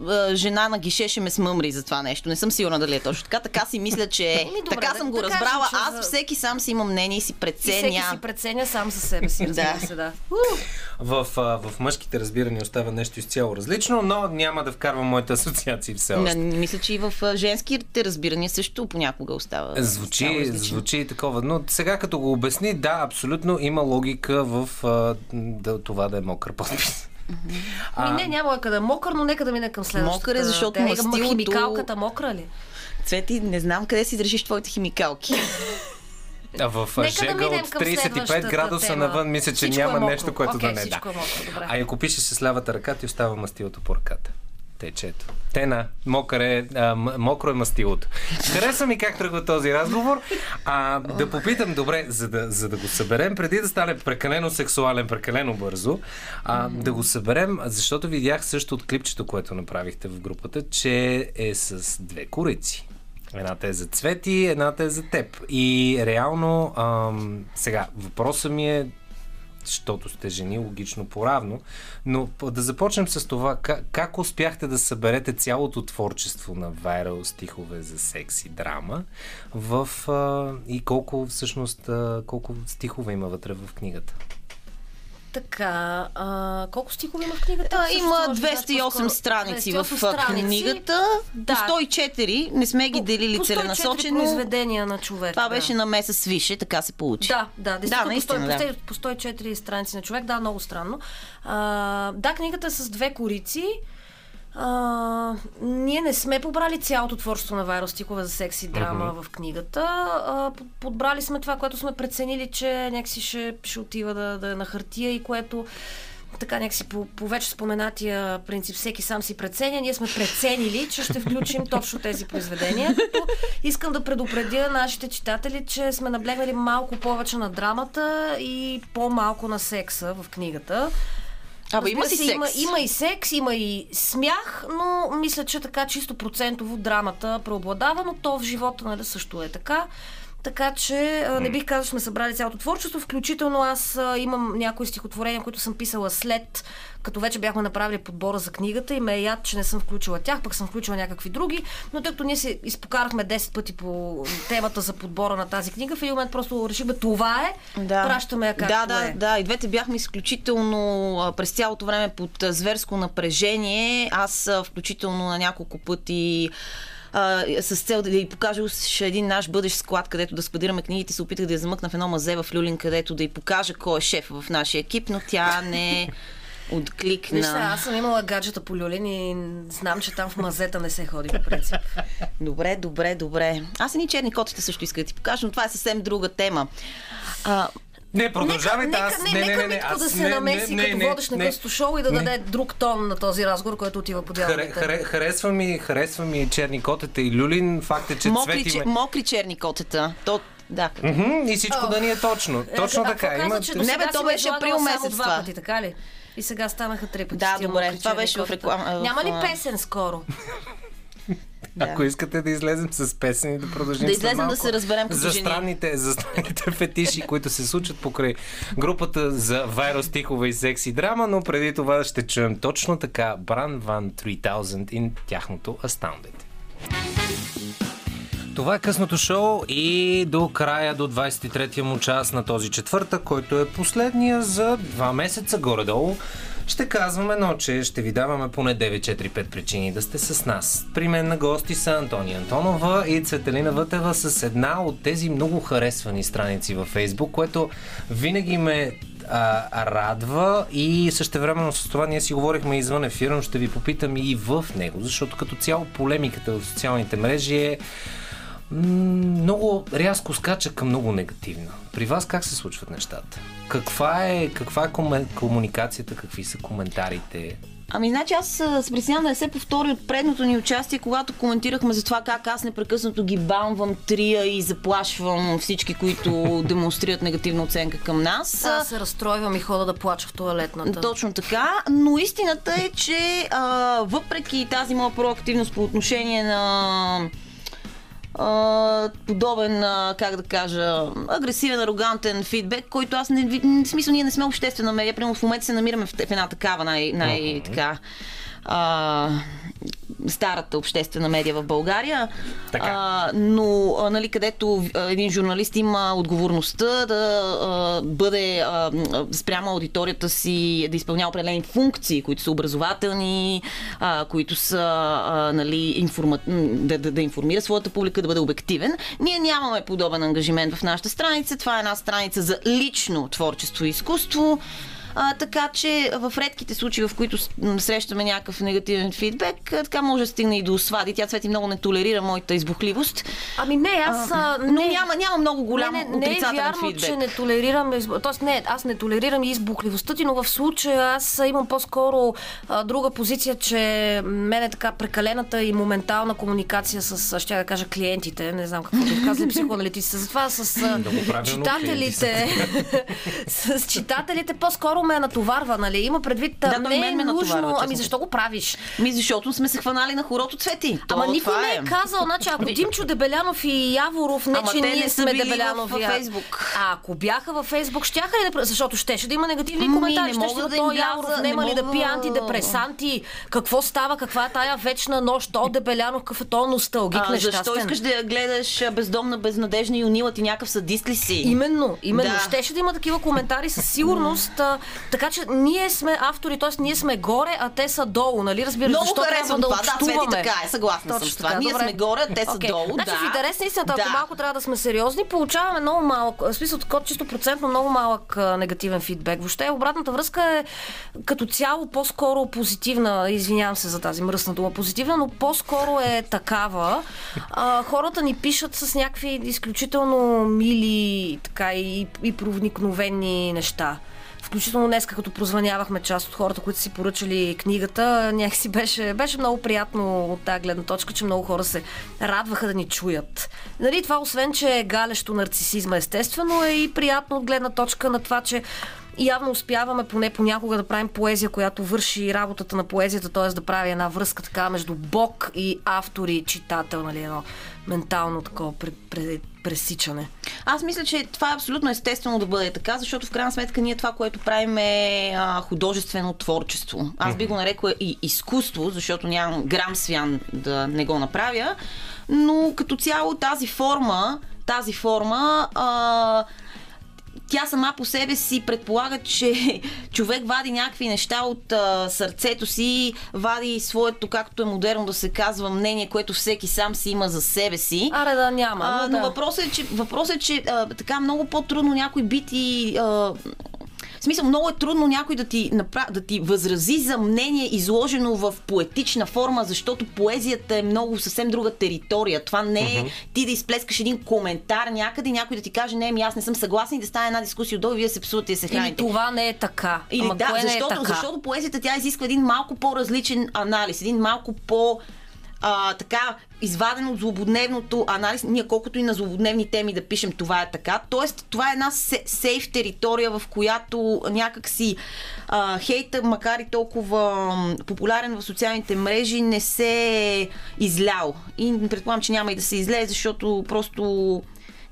а, жена на гише ще ме смъмри за това нещо. Не съм сигурна дали е точно така. Така си мисля, че е. Добре, така да- съм го да кажем, разбрала. че Аз за- всеки сам си имам мнение и си И всеки преценя. си преценя сам за себе си, разбира Да. се, да. В, а, в мъжките разбирания остава нещо изцяло различно, но няма да вкарвам моите асоциации все още. Не, мисля, че и в а, женските разбирания също понякога остава. Звучи, звучи такова, но сега като го обясни, да, абсолютно има логика в а, да, това да е мокър подпис. Ами не, няма къде е мокър, но нека да мине към следващата. Мокър е, защото тема. мастилото- Химикалката мокра ли? Цвети, не знам къде си държиш твоите химикалки. А в Нека да жега минем от към 35 следващата градуса тема. навън, мисля, че Всичко е няма мокро. нещо, което Окей, да не да. е мокро, добре. А ако пишеш с лявата ръка, ти остава мастилото по ръката. Течето. Тена, мокър е, а, мокро е мастилото. Хареса ми как тръгва този разговор. А, да попитам, добре, за да, за да го съберем, преди да стане прекалено сексуален, прекалено бързо, а, да го съберем, защото видях също от клипчето, което направихте в групата, че е с две корици. Едната е за Цвети, едната е за теб. И реално, ам, сега, въпросът ми е, защото сте жени, логично поравно, но да започнем с това, как, как успяхте да съберете цялото творчество на Viral стихове за секс и драма в, а, и колко всъщност, а, колко стихове има вътре в книгата? Така, а, колко стихове има в книгата? А, има може да кажеш 208 по-скоро. страници 208 в страници. книгата. Да. По 104 не сме ги делили по 104 целенасочено. произведения на човек. Това да. беше на меса свише, така се получи. Да, да, действително наистина, по, да. 100, по 104 страници на човек, да, много странно. А, да, книгата е с две корици. А, ние не сме побрали цялото творчество на Вайро Стихове за секс и драма в книгата. А, под- подбрали сме това, което сме преценили, че някакси ще, ще отива да, да е на хартия и което така някакси по, по вече споменатия принцип всеки сам си преценя. Ние сме преценили, че ще включим точно тези произведения. Като искам да предупредя нашите читатели, че сме наблегнали малко повече на драмата и по-малко на секса в книгата. Абе, има си се, Има, секс. има и секс, има и смях, но мисля, че така чисто процентово драмата преобладава, но то в живота нали, също е така. Така че не бих казал, че сме събрали цялото творчество. Включително аз имам някои стихотворения, които съм писала след, като вече бяхме направили подбора за книгата и ме е яд, че не съм включила тях, пък съм включила някакви други. Но тъй като ние се изпокарахме 10 пъти по темата за подбора на тази книга, в един момент просто решихме това е, Да. пращаме я както да, да, е. да. И двете бяхме изключително през цялото време под зверско напрежение. Аз включително на няколко пъти а, с цел да й покажа уж един наш бъдещ склад, където да складираме книгите, се опитах да я замъкна в едно мазе в Люлин, където да й покажа кой е шеф в нашия екип, но тя не откликна. Виж, аз съм имала гаджета по люлин и знам, че там в мазета не се ходи по принцип. Добре, добре, добре. Аз и ни черни котите също исках да ти покажа, но това е съвсем друга тема. А, Не, продължавайте. нека, аз... нека, не, не, не, не, Митко аз... да се не, намеси не, като не, водещ на късто шоу и да Не. даде друг тон на този разговор, който отива по Харе, дяловете. харе, харесва, ми, харесва ми черни котета и люлин. Факт е, че мокри, цвети че, мокри черни котета. То, да. Мгм, И всичко да ни е точно. Точно а, така. Има... Не, бе, то беше април месец два това. пъти, така ли? И сега станаха три пъти. Да, добре, това беше в реклама- Няма ли песен скоро? Ако искате да излезем с песен и да продължим Да излезем да се разберем като за жени. странните, за странните фетиши, които се случат покрай групата за вайрал стихове и секси драма, но преди това ще чуем точно така Бран Ван 3000 и тяхното Astounded. Това е късното шоу и до края, до 23-я му час на този четвъртък, който е последния за два месеца горе-долу. Ще казваме, но че ще ви даваме поне 9-4-5 причини да сте с нас. При мен на гости са Антония Антонова и Цветелина Вътева с една от тези много харесвани страници във Фейсбук, което винаги ме а, радва и същевременно с това ние си говорихме извън ефира, но ще ви попитам и в него, защото като цяло полемиката в социалните мрежи е много рязко скача към много негативна. При вас как се случват нещата? Каква е, каква е комуникацията, какви са коментарите? Ами, значи аз се притеснявам да не се повтори от предното ни участие, когато коментирахме за това как аз непрекъснато ги бамвам, трия и заплашвам всички, които демонстрират негативна оценка към нас. Аз се разстройвам и хода да плача в туалетната. Точно така, но истината е, че а, въпреки тази моя проактивност по отношение на а, подобен, а, как да кажа, агресивен, арогантен фидбек, който аз не в смисъл ние не сме обществена медия, примерно в момента се намираме в, в една такава най, най така а, старата обществена медия в България, Така. а, но а, нали, където един журналист има отговорността да а, бъде а, спрямо аудиторията си, да изпълнява определени функции, които са образователни, а, които са а, нали, информа... да, да, да информира своята публика, да бъде обективен. Ние нямаме подобен ангажимент в нашата страница. Това е една страница за лично творчество и изкуство. А, така че в редките случаи, в които срещаме някакъв негативен фидбек, така може да стигне и до свади. Тя Цвети много не толерира моята избухливост. Ами не, аз... А, но не, няма, няма много голям не, не, не е отрицателен вярно, фидбек. че не толерирам, тоест не, аз не толерирам и избухливостта ти, но в случая аз имам по-скоро а, друга позиция, че мен е така прекалената и моментална комуникация с, ще да кажа, клиентите, не знам какво бих казали психоаналитиците, затова с читателите, с читателите по-скоро ме натоварва, нали? Има предвид, Да, не мен е нужно, ами защо го правиш? Ми, защото сме се хванали на хорото цвети. То, Ама никой това не е казал, значи ако Ви- Димчо Дебелянов и Яворов, не Ама че ние не сме Дебелянов във Фейсбук. А ако бяха във Фейсбук, щяха ли да... Защото щеше да има негативни Ми, коментари, не щеше да, да Яворов не ли да пие антидепресанти, какво става, каква е тая вечна нощ, то Дебелянов, какъв е то носталгик А, защо искаш да гледаш бездомна, безнадежна и унила ти някакъв садист ли си? Именно, именно. Да. Щеше да има такива коментари със сигурност. а, така че ние сме автори, т.е. ние сме горе, а те са долу, нали? Разбираш, Много защо трябва да това. Да, Цвети, така е, съгласна съм Точно с това. така, Ние добре. сме горе, а те са Окей. долу, Значи да. в интерес на истината, ако Да. малко трябва да сме сериозни, получаваме много малък, в смисъл чисто процентно много малък а, негативен фидбек. Въобще обратната връзка е като цяло по-скоро позитивна, извинявам се за тази мръсна дума, позитивна, но по-скоро е такава. А, хората ни пишат с някакви изключително мили така и, и проникновени неща. Включително днес, като прозванявахме част от хората, които си поръчали книгата, някакси беше, беше много приятно от тази гледна точка, че много хора се радваха да ни чуят. Нали, това освен, че е галещо нарцисизма естествено, е и приятно от гледна точка на това, че И явно успяваме поне понякога да правим поезия, която върши работата на поезията, т.е. да прави една връзка така между Бог и автор и читател, нали, едно ментално такова пред, пред, пресичане. Аз мисля, че това е абсолютно естествено да бъде така, защото в крайна сметка ние това, което правим е а, художествено творчество. Аз би го нарекла и изкуство, защото нямам грам свян да не го направя, но като цяло тази форма, тази форма а, тя сама по себе си предполага, че човек вади някакви неща от а, сърцето си, вади своето, както е модерно да се казва, мнение, което всеки сам си има за себе си. Аре да няма. А, но да. въпросът е, че, въпросът е, че а, така много по-трудно някой би ти... А, в смисъл, много е трудно някой да ти, напра... да ти възрази за мнение, изложено в поетична форма, защото поезията е много съвсем друга територия. Това не е ти да изплескаш един коментар някъде, някой да ти каже, не, ми аз не съм съгласен и да стане една дискусия отдолу и вие се псувате и се Или храните. това не е така. Или Ама да, кое защото, не е така? защото поезията тя изисква един малко по-различен анализ, един малко по- а, така, изваден от злободневното анализ. Ние колкото и на злободневни теми да пишем, това е така. Тоест, това е една се- сейф територия, в която някак си а, хейта, макар и толкова популярен в социалните мрежи, не се е излял. И предполагам, че няма и да се излее, защото просто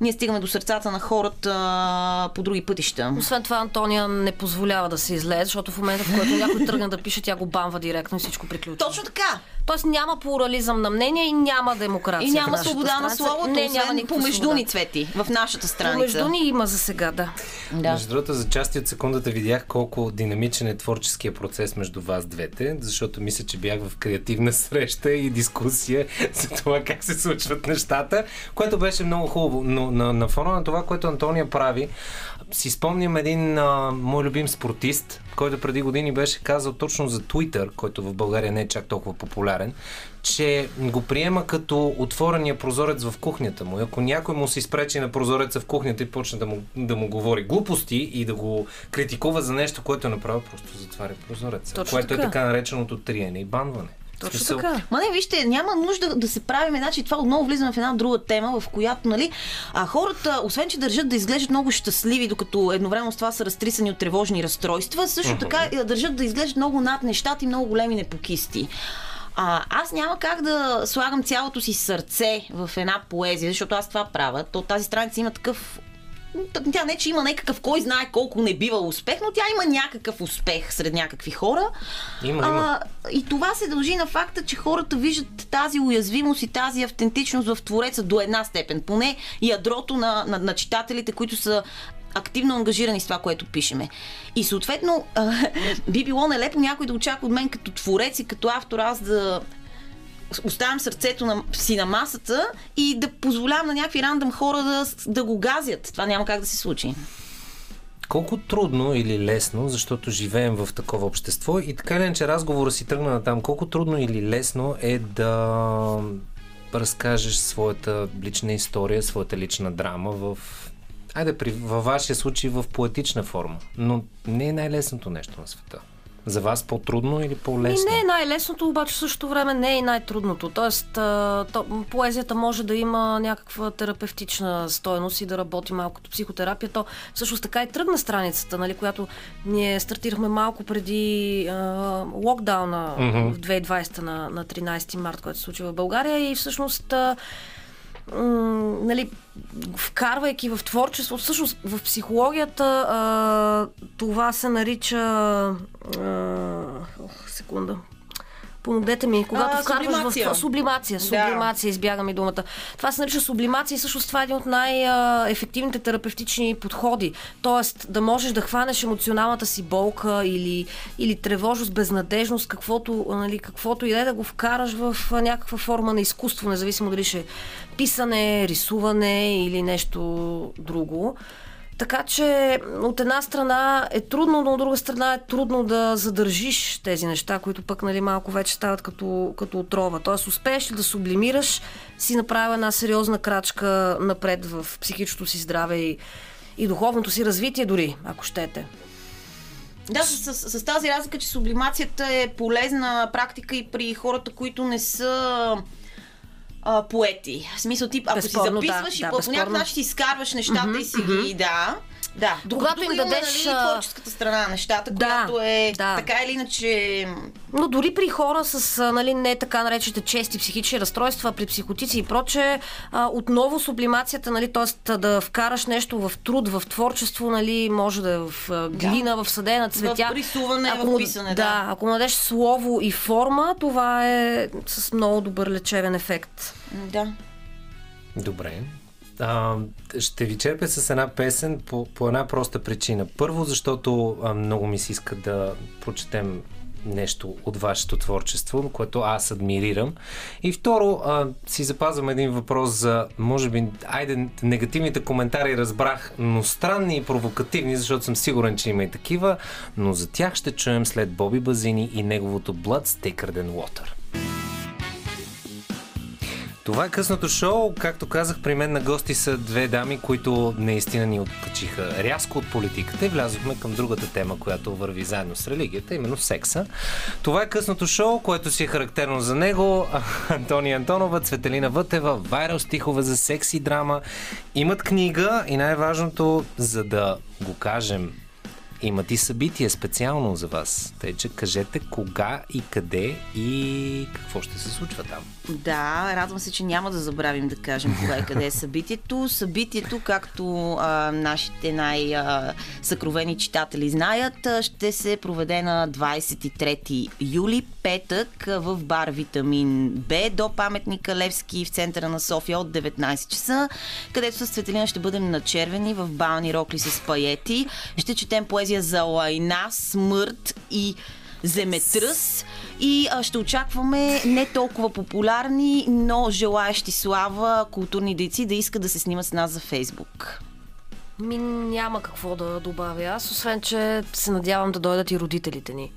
ние стигаме до сърцата на хората а, по други пътища. Освен това, Антония не позволява да се излее, защото в момента, в който някой тръгне да пише, тя го бамва директно и всичко приключва. Точно така. Тоест няма плурализъм на мнение и няма демокрация. И няма свобода на словото, Не, няма никаква помежду ни цвети в нашата страница. Помежду ни има за сега, да. Да. Между другото, за части от секундата видях колко динамичен е творческия процес между вас двете, защото мисля, че бях в креативна среща и дискусия за това как се случват нещата, което беше много хубаво. Но на, на фона на това, което Антония прави, си спомням един а, мой любим спортист, който преди години беше казал точно за Twitter, който в България не е чак толкова популярен, че го приема като отворения прозорец в кухнята му. И ако някой му се изпречи на прозореца в кухнята и почне да му, да му говори глупости и да го критикува за нещо, което е направил, просто затваря прозореца. Точно което така. е така нареченото триене и банване. Точно смисъл, така. Ма не, вижте, няма нужда да се правим, значи това отново влизаме в една друга тема, в която, нали, а хората, освен че държат да изглеждат много щастливи, докато едновременно с това са разтрисани от тревожни разстройства, също така и държат да изглеждат много над нещата и много големи непокисти. А, аз няма как да слагам цялото си сърце в една поезия, защото аз това правя. То тази страница има такъв тя не, че има някакъв кой знае колко не бива успех, но тя има някакъв успех сред някакви хора. Има, има. А, и това се дължи на факта, че хората виждат тази уязвимост и тази автентичност в Твореца до една степен. Поне ядрото на, на, на читателите, които са активно ангажирани с това, което пишеме. И съответно, а, би било нелепо някой да очаква от мен като творец и като автор аз да оставям сърцето на, си на масата и да позволявам на някакви рандъм хора да, да го газят. Това няма как да се случи. Колко трудно или лесно, защото живеем в такова общество и така или иначе разговора си тръгна на там, колко трудно или лесно е да разкажеш своята лична история, своята лична драма в Айде, при, във вашия случай в поетична форма. Но не е най-лесното нещо на света. За вас по-трудно или И по-лесно? не е най-лесното, обаче в същото време не е и най-трудното. Тоест, то, поезията може да има някаква терапевтична стойност и да работи малко като психотерапия. То всъщност така и тръгна страницата, нали, която ние стартирахме малко преди а, локдауна Мгм. в 2020 на, на 13 март, който се случи в България и всъщност а, м, нали, вкарвайки в творчество, всъщност в психологията а, това се нарича а, ох, секунда. Помогнете ми, когато А, вкарваш сублимация. в сублимация, сублимация, избяга ми думата. Това се нарича сублимация и всъщност това е един от най-ефективните терапевтични подходи. Тоест да можеш да хванеш емоционалната си болка или, или тревожност, безнадежност, каквото, нали, каквото и да е да го вкараш в някаква форма на изкуство, независимо дали ще писане, рисуване или нещо друго. Така че от една страна е трудно, но от друга страна е трудно да задържиш тези неща, които пък нали, малко вече стават като, като отрова. Тоест успееш ли да сублимираш, си направя една сериозна крачка напред в психичното си здраве и, и духовното си развитие дори, ако щете. Да, с, с, с тази разлика, че сублимацията е полезна практика и при хората, които не са а, поети. В смисъл тип, ако Безспорно, си записваш да, и да, по, някакъв начин си изкарваш нещата и си ги, да, Да, Когато им има, дадеш, Нали, а, творческата страна на нещата, Да, която е да. така или иначе... Но дори при хора с нали, не така наречените чести психични разстройства, при психотици и проче, отново сублимацията, нали, т.е. да вкараш нещо в труд, в творчество, нали, може да е в глина, в съдене на цветя. В рисуване, в му- писане, да. да. ако му дадеш слово и форма, това е с много добър лечебен ефект. Да. Добре. А, ще ви черпя с една песен по, по една проста причина. Първо, защото а, много ми се иска да прочетем нещо от вашето творчество, което аз адмирирам. И второ, а, си запазвам един въпрос за, може би, айде, негативните коментари разбрах, но странни и провокативни, защото съм сигурен, че има и такива, но за тях ще чуем след Боби Базини и неговото Blood Than Water. Това е късното шоу. Както казах, при мен на гости са две дами, които наистина ни откачиха рязко от политиката и влязохме към другата тема, която върви заедно с религията, именно секса. Това е късното шоу, което си е характерно за него. Антония Антонова, Цветелина Вътева, вайрал стихове за секс и драма. Имат книга и най-важното, за да го кажем имат и събитие специално за вас. Тъй, че кажете кога и къде и какво ще се случва там. Да, радвам се, че няма да забравим да кажем кога и къде е събитието. Събитието, както а, нашите най-съкровени читатели знаят, ще се проведе на 23 юли, петък, в бар Витамин Б до паметника Левски в центъра на София от 19 часа, където с Цветелина ще бъдем начервени в бални рокли с паети. Ще четем поезия за лайна, смърт и земетръс и а, ще очакваме не толкова популярни, но желаящи слава културни дейци да искат да се снимат с нас за Фейсбук. Ми няма какво да добавя аз, освен, че се надявам да дойдат и родителите ни.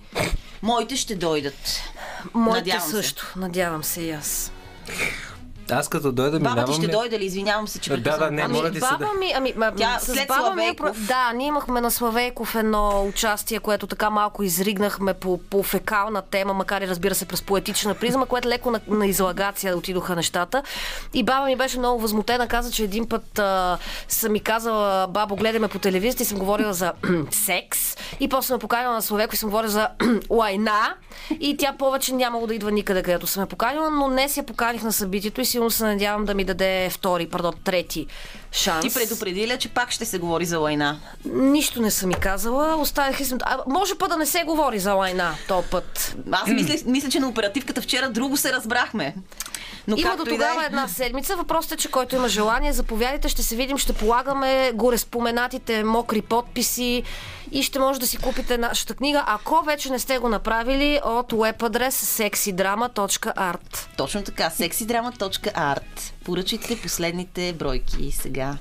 Моите ще дойдат. Моите Надявам се. също. Надявам се и аз. Аз като дойда Баба ти ще ли... дойде ли? Извинявам се, че Да, да, не, Ами, моля ти се баба да... ми, ами, ма, Тя с след баба ми, е да, ние имахме на Славейков едно участие, което така малко изригнахме по, по фекална тема, макар и разбира се през поетична призма, което леко на, на излагация отидоха нещата. И баба ми беше много възмутена, каза, че един път а, съм ми казала, бабо, гледаме по телевизията и съм говорила за секс. И после ме поканила на Славейков и съм говорила за лайна. И тя повече нямало да идва никъде, където съм я поканила, но днес я поканих на събитието и силно се надявам да ми даде втори, пардон, трети шанс. Ти предупредиля, че пак ще се говори за война. Нищо не съм ми казала. Оставих съм... А, може па да не се говори за лайна този път. Аз мисля, мисля, че на оперативката вчера друго се разбрахме. Но Има до да е. тогава една седмица. Въпросът е, че който има желание, заповядайте, ще се видим, ще полагаме горе споменатите мокри подписи и ще може да си купите нашата книга, ако вече не сте го направили от веб адрес sexidrama.art. Точно така, sexidrama.art. Поръчайте последните бройки сега.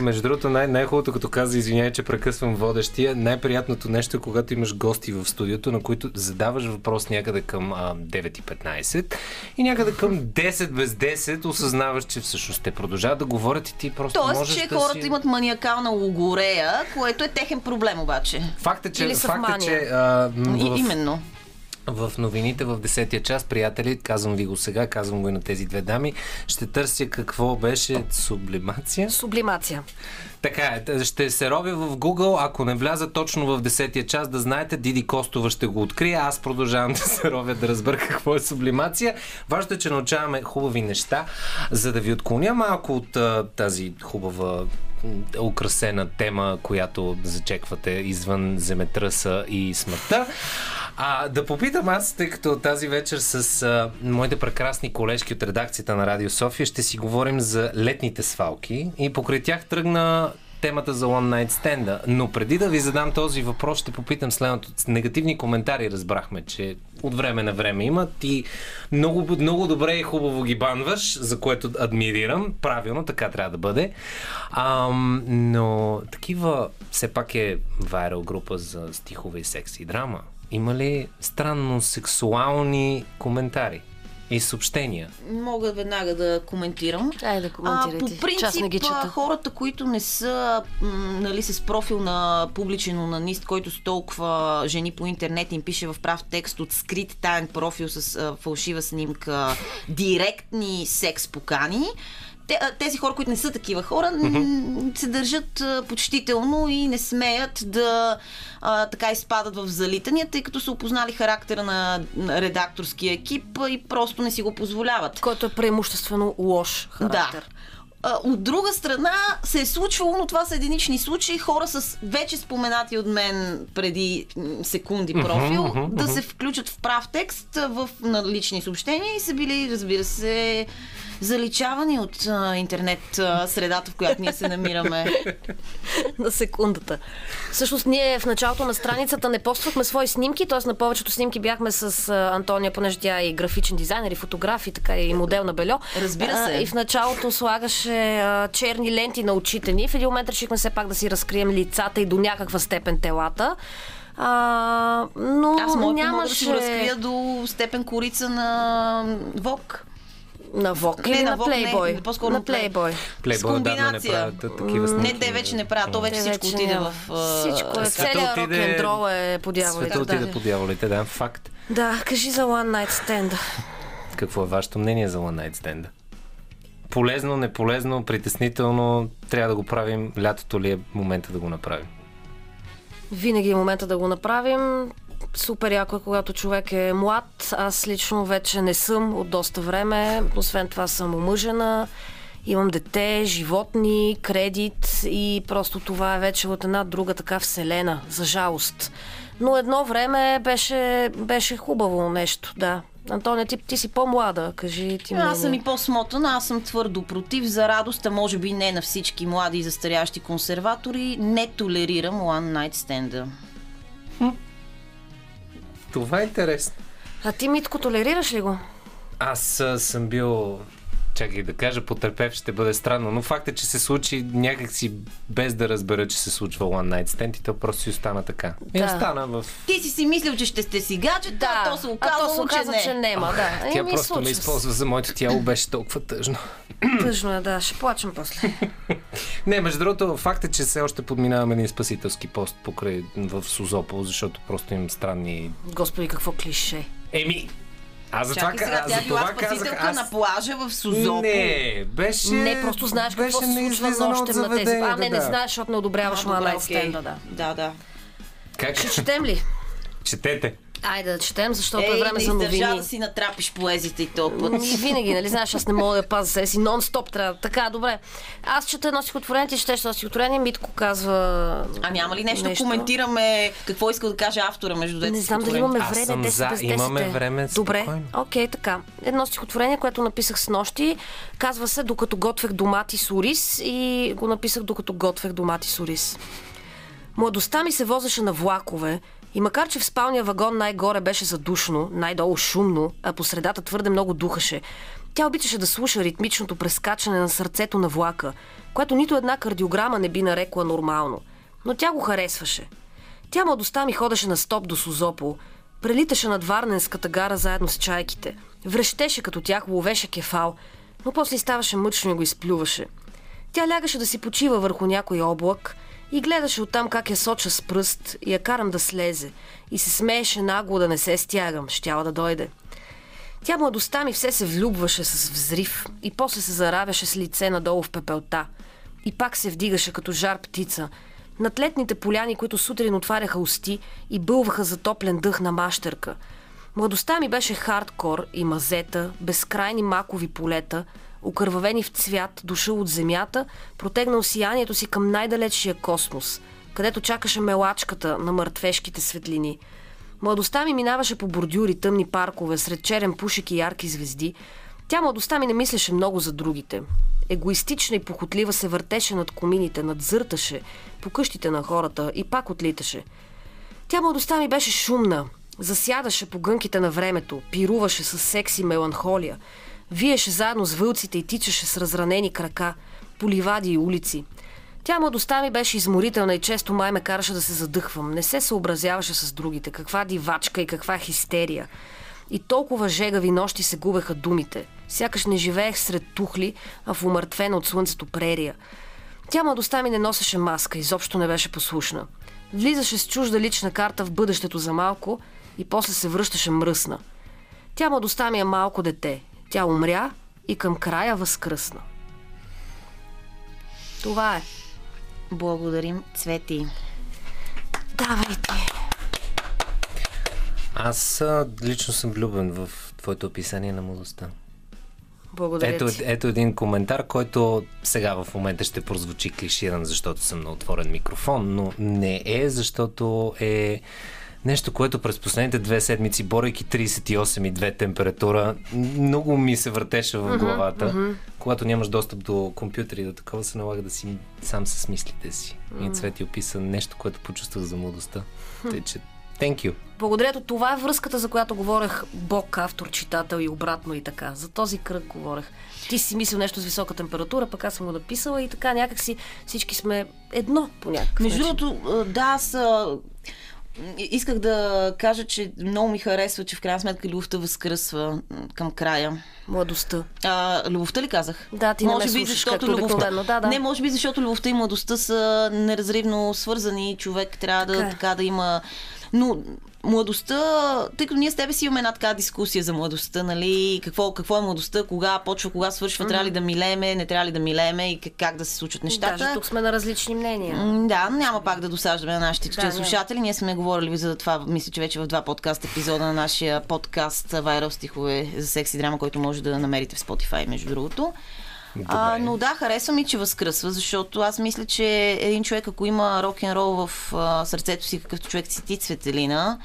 Между другото, най- най-хубавото, като каза, извиняй, че прекъсвам водещия, най-приятното нещо е, когато имаш гости в студиото, на които задаваш въпрос някъде към а, 9.15 и някъде към 10 без 10 осъзнаваш, че всъщност те продължават да говорят и ти просто Тоест, можеш че да хората си... имат маниакална логорея, което е техен проблем обаче. Факт е, че, в факт е, че а, м, И, в, именно. В новините в 10-я час, приятели, казвам ви го сега, казвам го и на тези две дами, ще търся какво беше сублимация. Сублимация. Така е, ще се робя в Google, ако не вляза точно в 10-я час, да знаете, Диди Костова ще го открие, аз продължавам да се робя да разбера какво е сублимация. Важното е, че научаваме хубави неща, за да ви отклоня малко от тази хубава украсена тема, която зачеквате извън земетръса и смъртта. А, да попитам аз, тъй като тази вечер с а, моите прекрасни колежки от редакцията на Радио София ще си говорим за летните свалки и покрай тях тръгна темата за One Night Stand. Но преди да ви задам този въпрос, ще попитам следното. Негативни коментари разбрахме, че от време на време има. Ти много, много добре и хубаво ги банваш, за което адмирирам. Правилно, така трябва да бъде. Ам, но такива все пак е вайрал група за стихове и секс и драма. Има ли странно сексуални коментари и съобщения? Мога веднага да коментирам. Айде да коментирайте. по принцип, а, хората, които не са нали, с профил на публичен онанист, който с толкова жени по интернет им пише в прав текст от скрит таен профил с а, фалшива снимка, директни секс покани, те, тези хора, които не са такива хора, м- се държат почтително и не смеят да а, така изпадат в залитания, тъй като са опознали характера на, редакторския екип и просто не си го позволяват. Който е преимуществено лош характер. Да. От друга страна се е случвало, но това са единични случаи, хора с вече споменати от мен преди секунди профил, да се включат в прав текст в на лични съобщения и са били, разбира се, заличавани от а, интернет а, средата, в която ние се намираме. на секундата. Всъщност ние в началото на страницата не поствахме свои снимки, т.е. на повечето снимки бяхме с а, Антония, понеже тя е и графичен дизайнер, и фотограф, и така и модел на бельо. Разбира се. А, и в началото слагаше а, черни ленти на очите ни. В един момент решихме все пак да си разкрием лицата и до някаква степен телата. А, но Аз мога, нямаше... мога да си разкрия до степен корица на ВОК. На Вок Не, или на на Vogue не, Плейбой? по-скоро на на Play- Плейбой. Плейбой с отдавна не комбинация. правят такива Не, снимки. те вече не правят. То вече Те всичко вече отиде в... Всичко е, целият отиде- рок-н-рол е по дяволите. Света отиде да. по дяволите, да, факт. Да, кажи за One Night Stand. Какво е вашето мнение за One Night Stand? Полезно, неполезно, притеснително, трябва да го правим. Лятото ли е момента да го направим? Винаги е момента да го направим. Супер яко е, когато човек е млад. Аз лично вече не съм от доста време. Освен това съм омъжена. Имам дете, животни, кредит и просто това е вече от една друга така вселена, за жалост. Но едно време беше, беше хубаво нещо, да. Антония, ти, ти си по-млада, кажи ти Аз съм и по-смотана, аз съм твърдо против. За радост, а може би не на всички млади и застарящи консерватори, не толерирам One Night Stand. Това е интересно. А ти, Митко, толерираш ли го? Аз съм бил, чакай да кажа, потърпев ще бъде странно, но факт е, че се случи някакси без да разбера, че се случва One Night Stand и то просто си остана така. И Да. остана в... Ти си си мислил, че ще сте си гаджета, да, а то се а оказало, то се оказа, че не. че нема, да. Тя Еми, просто ме използва за моето тяло, беше толкова тъжно. Тъжно е, да. Ще плачем после. Не, между другото, факт е, че все още подминаваме един спасителски пост покрай в Сузопол, защото просто имам странни... Господи, какво клише. Еми, аз за това, Чакай сега, аз тя за била това казах, спасителка аз... на плажа в Сузопол. Не, беше... Не, просто знаеш беше какво се случва нощем на тези. А, не, да, не знаеш, защото не одобряваш А, да. Да, да. Как? Ще четем ли? Четете. Айде да четем, защото е Ей, време не за новини. да си натрапиш поезите и този път. И винаги, нали знаеш, аз не мога да пазя себе си. Нон-стоп трябва. Така, добре. Аз чета едно стихотворение, ти четеш едно стихотворение, Митко казва... А няма ли нещо, да коментираме какво иска да каже автора между двете Не знам дали имаме Аз време. съм 10 за. без 10 Имаме е. време, Добре, окей, така. Едно стихотворение, което написах с нощи. Казва се Докато готвех домати с ориз и го написах докато готвех домати с ориз. Младостта ми се возеше на влакове и макар, че в спалния вагон най-горе беше задушно, най-долу шумно, а по средата твърде много духаше, тя обичаше да слуша ритмичното прескачане на сърцето на влака, което нито една кардиограма не би нарекла нормално. Но тя го харесваше. Тя младостта ми ходеше на стоп до Сузопол, прелиташе над Варненската гара заедно с чайките, връщеше като тях, ловеше кефал, но после ставаше мъчно и го изплюваше. Тя лягаше да си почива върху някой облак и гледаше оттам как я соча с пръст и я карам да слезе и се смееше нагло да не се стягам, щяла да дойде. Тя младостта ми все се влюбваше с взрив и после се заравяше с лице надолу в пепелта. И пак се вдигаше като жар птица. Над летните поляни, които сутрин отваряха усти и бълваха затоплен дъх на мащерка. Младостта ми беше хардкор и мазета, безкрайни макови полета, окървавени в цвят, дошъл от земята, протегнал сиянието си към най-далечия космос, където чакаше мелачката на мъртвешките светлини. Младостта ми минаваше по бордюри, тъмни паркове, сред черен пушек и ярки звезди. Тя младостта ми не мислеше много за другите. Егоистична и похотлива се въртеше над комините, надзърташе по къщите на хората и пак отлиташе. Тя младостта ми беше шумна, засядаше по гънките на времето, пируваше с секси меланхолия, виеше заедно с вълците и тичаше с разранени крака, по ливади и улици. Тя младостта ми беше изморителна и често май ме караше да се задъхвам. Не се съобразяваше с другите. Каква дивачка и каква хистерия. И толкова жегави нощи се губеха думите. Сякаш не живеех сред тухли, а в умъртвена от слънцето прерия. Тя младостта ми не носеше маска, изобщо не беше послушна. Влизаше с чужда лична карта в бъдещето за малко и после се връщаше мръсна. Тя младостта ми е малко дете. Тя умря и към края възкръсна. Това е. Благодарим, Цвети. Давайте. Аз лично съм влюбен в твоето описание на младостта. Благодаря Ето, ти. ето един коментар, който сега в момента ще прозвучи клиширан, защото съм на отворен микрофон, но не е, защото е нещо, което през последните две седмици, борейки 38 и 2 температура, много ми се въртеше в главата. Когато нямаш достъп до компютъри и до такова, се налага да си сам с мислите си. И Цвети описа нещо, което почувствах за младостта. Тъй, че thank you. Благодаря. Това е връзката, за която говорех. Бог, автор, читател и обратно и така. За този кръг говорех. Ти си мислил нещо с висока температура, пък аз съм го написала и така някакси всички сме едно по някакъв Между другото, да, аз исках да кажа, че много ми харесва, че в крайна сметка любовта възкръсва към края. Младостта. А, любовта ли казах? Да, ти не може ме би, защото любовта. Да, да. Не, може би, защото любовта и младостта са неразривно свързани. Човек трябва да, Така е. така да има. Но младостта, тъй като ние с тебе си имаме една така дискусия за младостта, нали? Какво, какво е младостта, кога почва, кога свършва, трябва ли да милееме, не трябва ли да милееме и как, как да се случват нещата. Даже тук сме на различни мнения. М, Да, няма пак да досаждаме на нашите Да, слушатели. Ние сме говорили за това, мисля, че вече в два подкаст епизода на нашия подкаст Вайрал стихове за секси драма, който може да намерите в Spotify, между другото. А, но да, харесва ми, че възкръсва, защото аз мисля, че един човек, ако има рок-н-рол в а, сърцето си, какъвто човек си ти, Цветелина,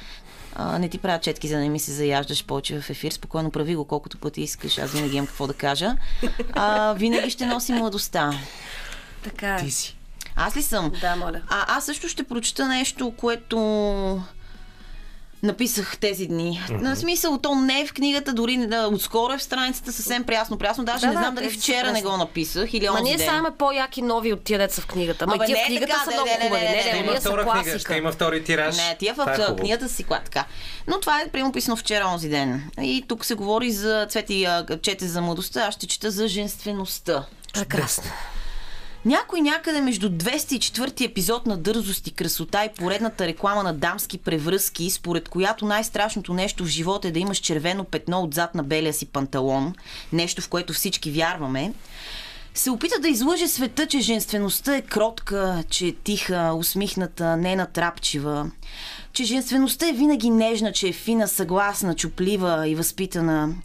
а, не ти правя четки, за да не ми се заяждаш повече в ефир. Спокойно прави го колкото пъти искаш. Аз винаги имам какво да кажа. А, винаги ще носи младостта. Така е. Ти си. Аз ли съм? Да, моля. А, аз също ще прочета нещо, което написах тези дни. Mm-hmm. На смисъл, то не е в книгата, дори да, отскоро е в страницата съвсем прясно. Прясно, даже Да, не да, знам дали тези са вчера не го написах или Ма онзи ние ден. само по-яки нови от тия деца в книгата. Ма тия в е книгата са много хубави. не, Не, не, ние са втора книга, ще има втори тираж. Не, тия в, е книгата си клад така. Но това е прямо писано вчера, онзи ден. И тук се говори за Цвети чете за младостта, аз ще чета за женствеността. Прекрасно. Някой някъде между 204 епизод на дързост и красота и поредната реклама на дамски превръзки, според която най-страшното нещо в живота е да имаш червено петно отзад на белия си панталон, нещо в което всички вярваме, се опита да излъже света, че женствеността е кротка, че е тиха, усмихната, не натрапчива, че женствеността е винаги нежна, че е фина, съгласна, чуплива и възпитана.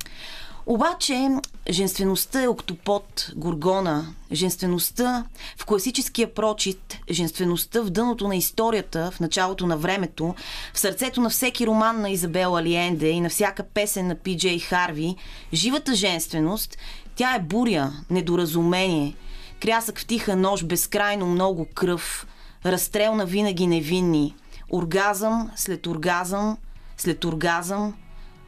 Обаче, женствеността е октопод, горгона. Женствеността в класическия прочит, женствеността в дъното на историята, в началото на времето, в сърцето на всеки роман на Изабела Алиенде и на всяка песен на Пи.Джей Харви, живата женственост, тя е буря, недоразумение, крясък в тиха нощ, безкрайно много кръв, разстрел на винаги невинни, оргазъм след оргазъм, след оргазъм,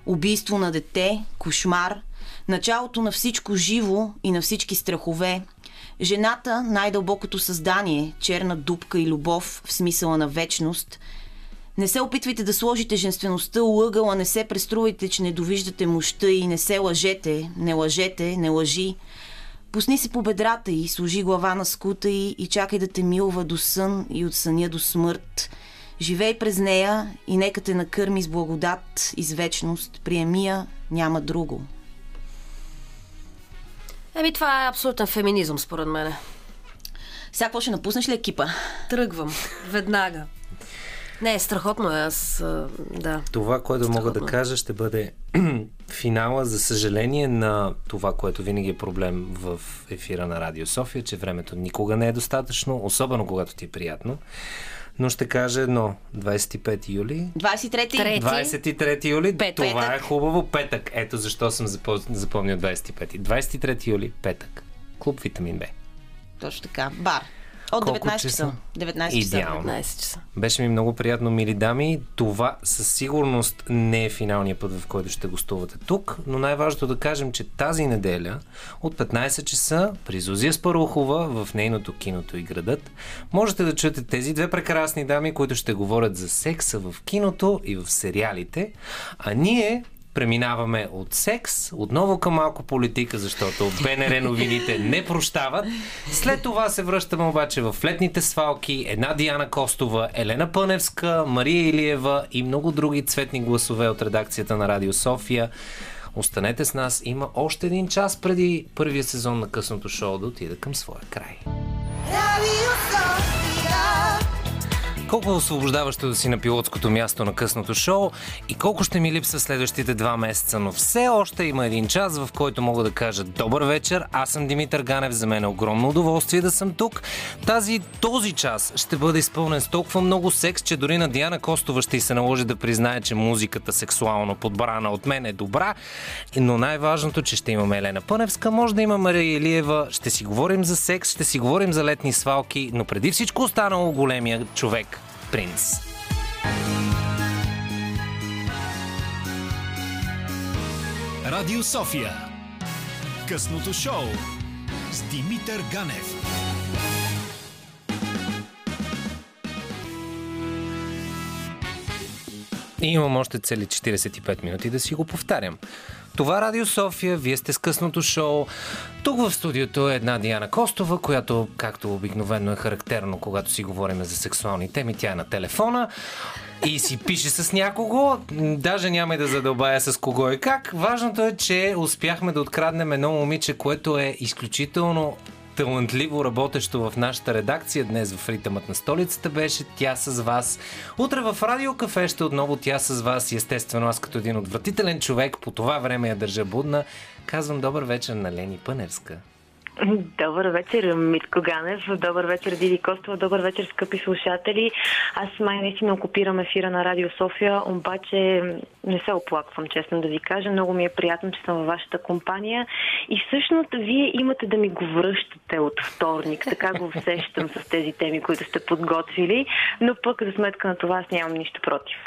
убийство на дете, кошмар, началото на всичко живо и на всички страхове. Жената, най-дълбокото създание, черна дупка и любов в смисъла на вечност. Не се опитвайте да сложите женствеността у ъгъла, не се преструвайте, че не довиждате мощта и не се лъжете, не лъжете, не лъжи. Пусни се по бедрата й, сложи глава на скута й и чакай да те милва до сън и от съня до смърт. Живей през нея и нека те накърми с благодат и с вечност. Приеми я, няма друго. Еми, това е абсолютен феминизъм, според мен. Сега какво ще напуснеш ли екипа? Тръгвам. Веднага. Не, страхотно е. Аз, да. Това, което мога да Страхотно. кажа, ще бъде финала, за съжаление, на това, което винаги е проблем в ефира на Радио София, че времето никога не е достатъчно, особено когато ти е приятно. Но ще кажа едно. 25 юли. 23-ти? Трети. 23 юли. Петък. Това е хубаво. Петък. Ето защо съм запо- запомнил 25. 23 юли. Петък. Клуб Витамин Б. Точно така. Бар. От Колко 19 часа? часа. 19 часа. Идеално. 15 часа. Беше ми много приятно, мили дами. Това със сигурност не е финалният път, в който ще гостувате тук, но най-важното да кажем, че тази неделя от 15 часа при Зузия Спарухова в нейното киното и градът можете да чуете тези две прекрасни дами, които ще говорят за секса в киното и в сериалите, а ние Преминаваме от секс отново към малко политика, защото БНР новините не прощават. След това се връщаме обаче в летните свалки. Една Диана Костова, Елена Пъневска, Мария Илиева и много други цветни гласове от редакцията на Радио София. Останете с нас. Има още един час преди първия сезон на късното шоу да отида към своя край. Колко е освобождаващо да си на пилотското място на късното шоу и колко ще ми липса следващите два месеца, но все още има един час, в който мога да кажа добър вечер, аз съм Димитър Ганев, за мен е огромно удоволствие да съм тук. Тази, този час ще бъде изпълнен с толкова много секс, че дори на Диана Костова ще се наложи да признае, че музиката сексуално подбрана от мен е добра, но най-важното, че ще имаме Елена Пъневска, може да има Мария Илиева, ще си говорим за секс, ще си говорим за летни свалки, но преди всичко останало големия човек Принц. Радио София. Късното шоу с Димитър Ганев. И имам още цели 45 минути да си го повтарям. Това Радио София, вие сте с късното шоу. Тук в студиото е една Диана Костова, която, както обикновено е характерно, когато си говорим за сексуални теми, тя е на телефона и си пише с някого. Даже няма и да задълбая с кого и как. Важното е, че успяхме да откраднем едно момиче, което е изключително талантливо работещо в нашата редакция. Днес в ритъмът на столицата беше тя с вас. Утре в Радио Кафе ще отново тя с вас. Естествено аз като един отвратителен човек по това време я държа будна. Казвам добър вечер на Лени Пънерска. Добър вечер, Митко Ганев. Добър вечер, Диди Костова. Добър вечер, скъпи слушатели. Аз май наистина окупирам ефира на Радио София, обаче не се оплаквам, честно да ви кажа. Много ми е приятно, че съм във вашата компания. И всъщност вие имате да ми го връщате от вторник. Така го усещам с тези теми, които сте подготвили. Но пък за сметка на това аз нямам нищо против.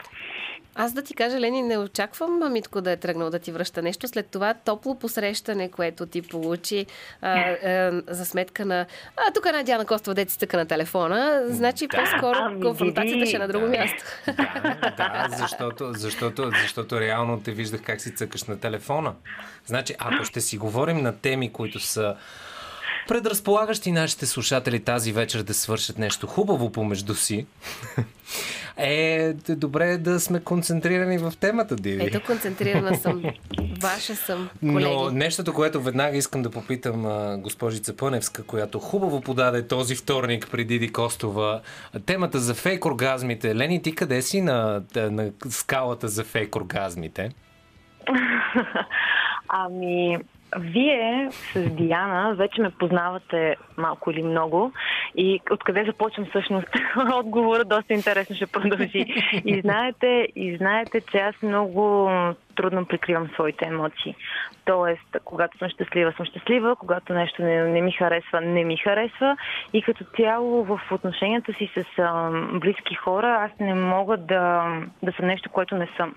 Аз да ти кажа, Лени, не очаквам Митко да е тръгнал да ти връща нещо. След това топло посрещане, което ти получи а, а, за сметка на... А, тук е една Диана Костова, дете стъка на телефона. Значи да. по-скоро ами, конфронтацията ще е на друго да. място. Да, да защото, защото, защото реално те виждах как си цъкаш на телефона. Значи, ако ще си говорим на теми, които са предразполагащи нашите слушатели тази вечер да свършат нещо хубаво помежду си, е добре да сме концентрирани в темата, Диви. Ето, концентрирана съм. Ваша съм, колеги. Но нещото, което веднага искам да попитам госпожица Пъневска, която хубаво подаде този вторник при Диди Костова, темата за фейк оргазмите. Лени, ти къде си на, на скалата за фейк оргазмите? Ами, вие с Диана вече ме познавате малко или много и откъде започвам всъщност отговора, доста интересно ще продължи. И знаете, и знаете, че аз много трудно прикривам своите емоции. Тоест, когато съм щастлива, съм щастлива, когато нещо не, не ми харесва, не ми харесва. И като цяло в отношенията си с а, близки хора, аз не мога да, да съм нещо, което не съм.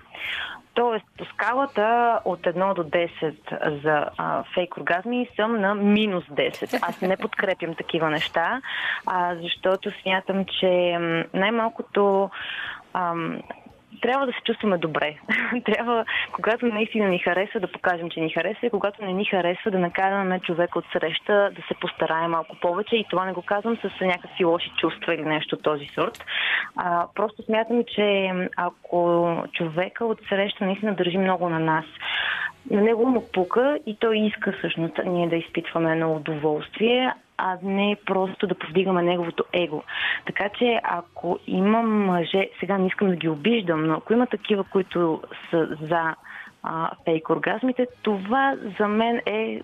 Тоест, по скалата от 1 до 10 за а, фейк оргазми съм на минус 10. Аз не подкрепям такива неща, а, защото смятам, че най-малкото ам, трябва да се чувстваме добре. трябва, когато наистина ни харесва, да покажем, че ни харесва и когато не ни харесва, да накараме човека от среща да се постарае малко повече и това не го казвам с някакви лоши чувства или нещо този сорт. А, просто смятам, че ако човека от среща наистина държи много на нас, на него му пука и той иска всъщност ние да изпитваме едно удоволствие, а не просто да повдигаме неговото его. Така че ако има мъже, сега не искам да ги обиждам, но ако има такива, които са за а, фейк оргазмите, това за мен е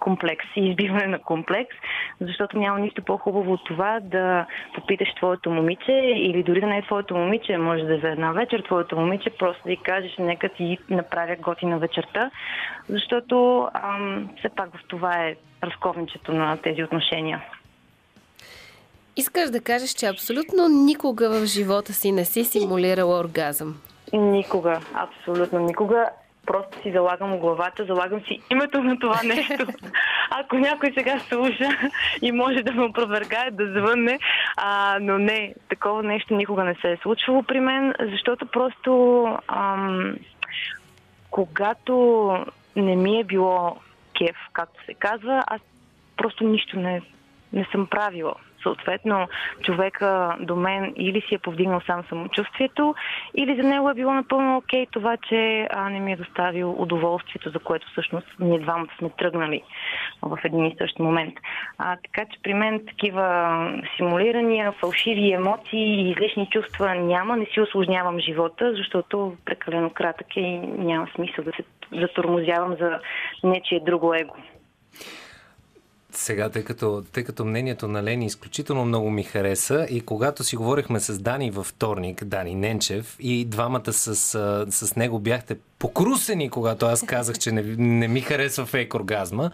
комплекс избиване на комплекс, защото няма нищо по-хубаво от това да попиташ твоето момиче или дори да не е твоето момиче, може да е за една вечер твоето момиче, просто да й кажеш нека ти направя готина вечерта, защото ам, все пак в това е разковничето на тези отношения. Искаш да кажеш, че абсолютно никога в живота си не си симулирала оргазъм. Никога, абсолютно никога просто си залагам главата, залагам си името на това нещо. Ако някой сега слуша и може да ме опровергае, да звънне, а, но не, такова нещо никога не се е случвало при мен, защото просто ам, когато не ми е било кеф, както се казва, аз просто нищо не, не съм правила. Съответно, човека до мен или си е повдигнал сам самочувствието, или за него е било напълно окей това, че а, не ми е доставил удоволствието, за което всъщност ние двамата сме тръгнали в един и същ момент. А, така че при мен такива симулирания, фалшиви емоции и излишни чувства няма. Не си осложнявам живота, защото прекалено кратък е и няма смисъл да се затормозявам за нечие друго его. Сега, тъй като, тъй като мнението на Лени изключително много ми хареса и когато си говорихме с Дани във вторник, Дани Ненчев, и двамата с, с него бяхте покрусени, когато аз казах, че не, не ми харесва фейк оргазма,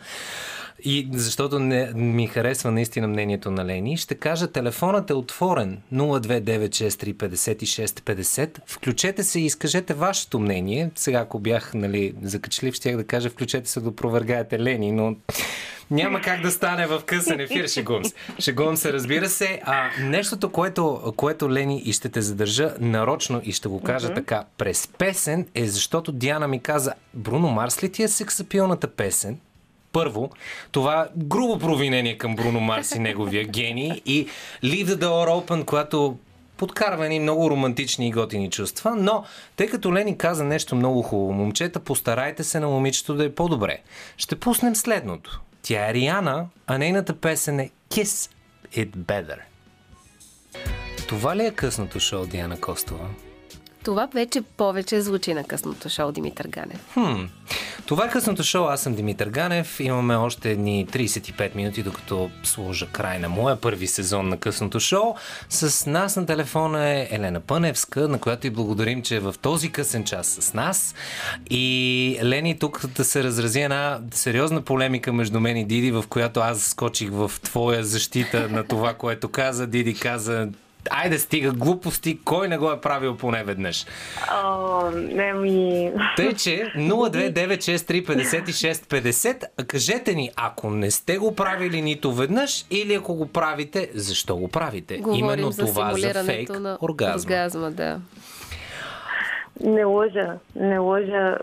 и защото не, ми харесва наистина мнението на Лени, ще кажа, телефонът е отворен 029635650. Включете се и изкажете вашето мнение. Сега, ако бях нали, закачлив, щях да кажа, включете се да опровергаете Лени, но няма как да стане в късен ефир, шегувам се. Шегувам се, разбира се. А нещото, което, което Лени и ще те задържа нарочно и ще го кажа mm-hmm. така през песен, е защото Диана ми каза, Бруно Марс ли ти е сексапилната песен? Първо, това грубо провинение към Бруно Марс и неговия гений и Leave the Door Open, която подкарва ни много романтични и готини чувства, но тъй като Лени каза нещо много хубаво, момчета, постарайте се на момичето да е по-добре. Ще пуснем следното. Тя е Риана, а нейната песен е Kiss It Better. Това ли е късното шоу, Диана Костова? Това вече повече звучи на късното шоу Димитър Ганев. Хм. Това е късното шоу. Аз съм Димитър Ганев. Имаме още едни 35 минути, докато сложа край на моя първи сезон на късното шоу. С нас на телефона е Елена Пъневска, на която и благодарим, че е в този късен час с нас. И Лени, тук да се разрази една сериозна полемика между мен и Диди, в която аз скочих в твоя защита на това, което каза. Диди каза, Айде стига глупости, кой не го е правил поне веднъж? О, не ми... Тъй, че 029635650, кажете ни, ако не сте го правили нито веднъж или ако го правите, защо го правите? Говорим Именно за това за фейк на оргазма. оргазма да. Не лъжа, не лъжа.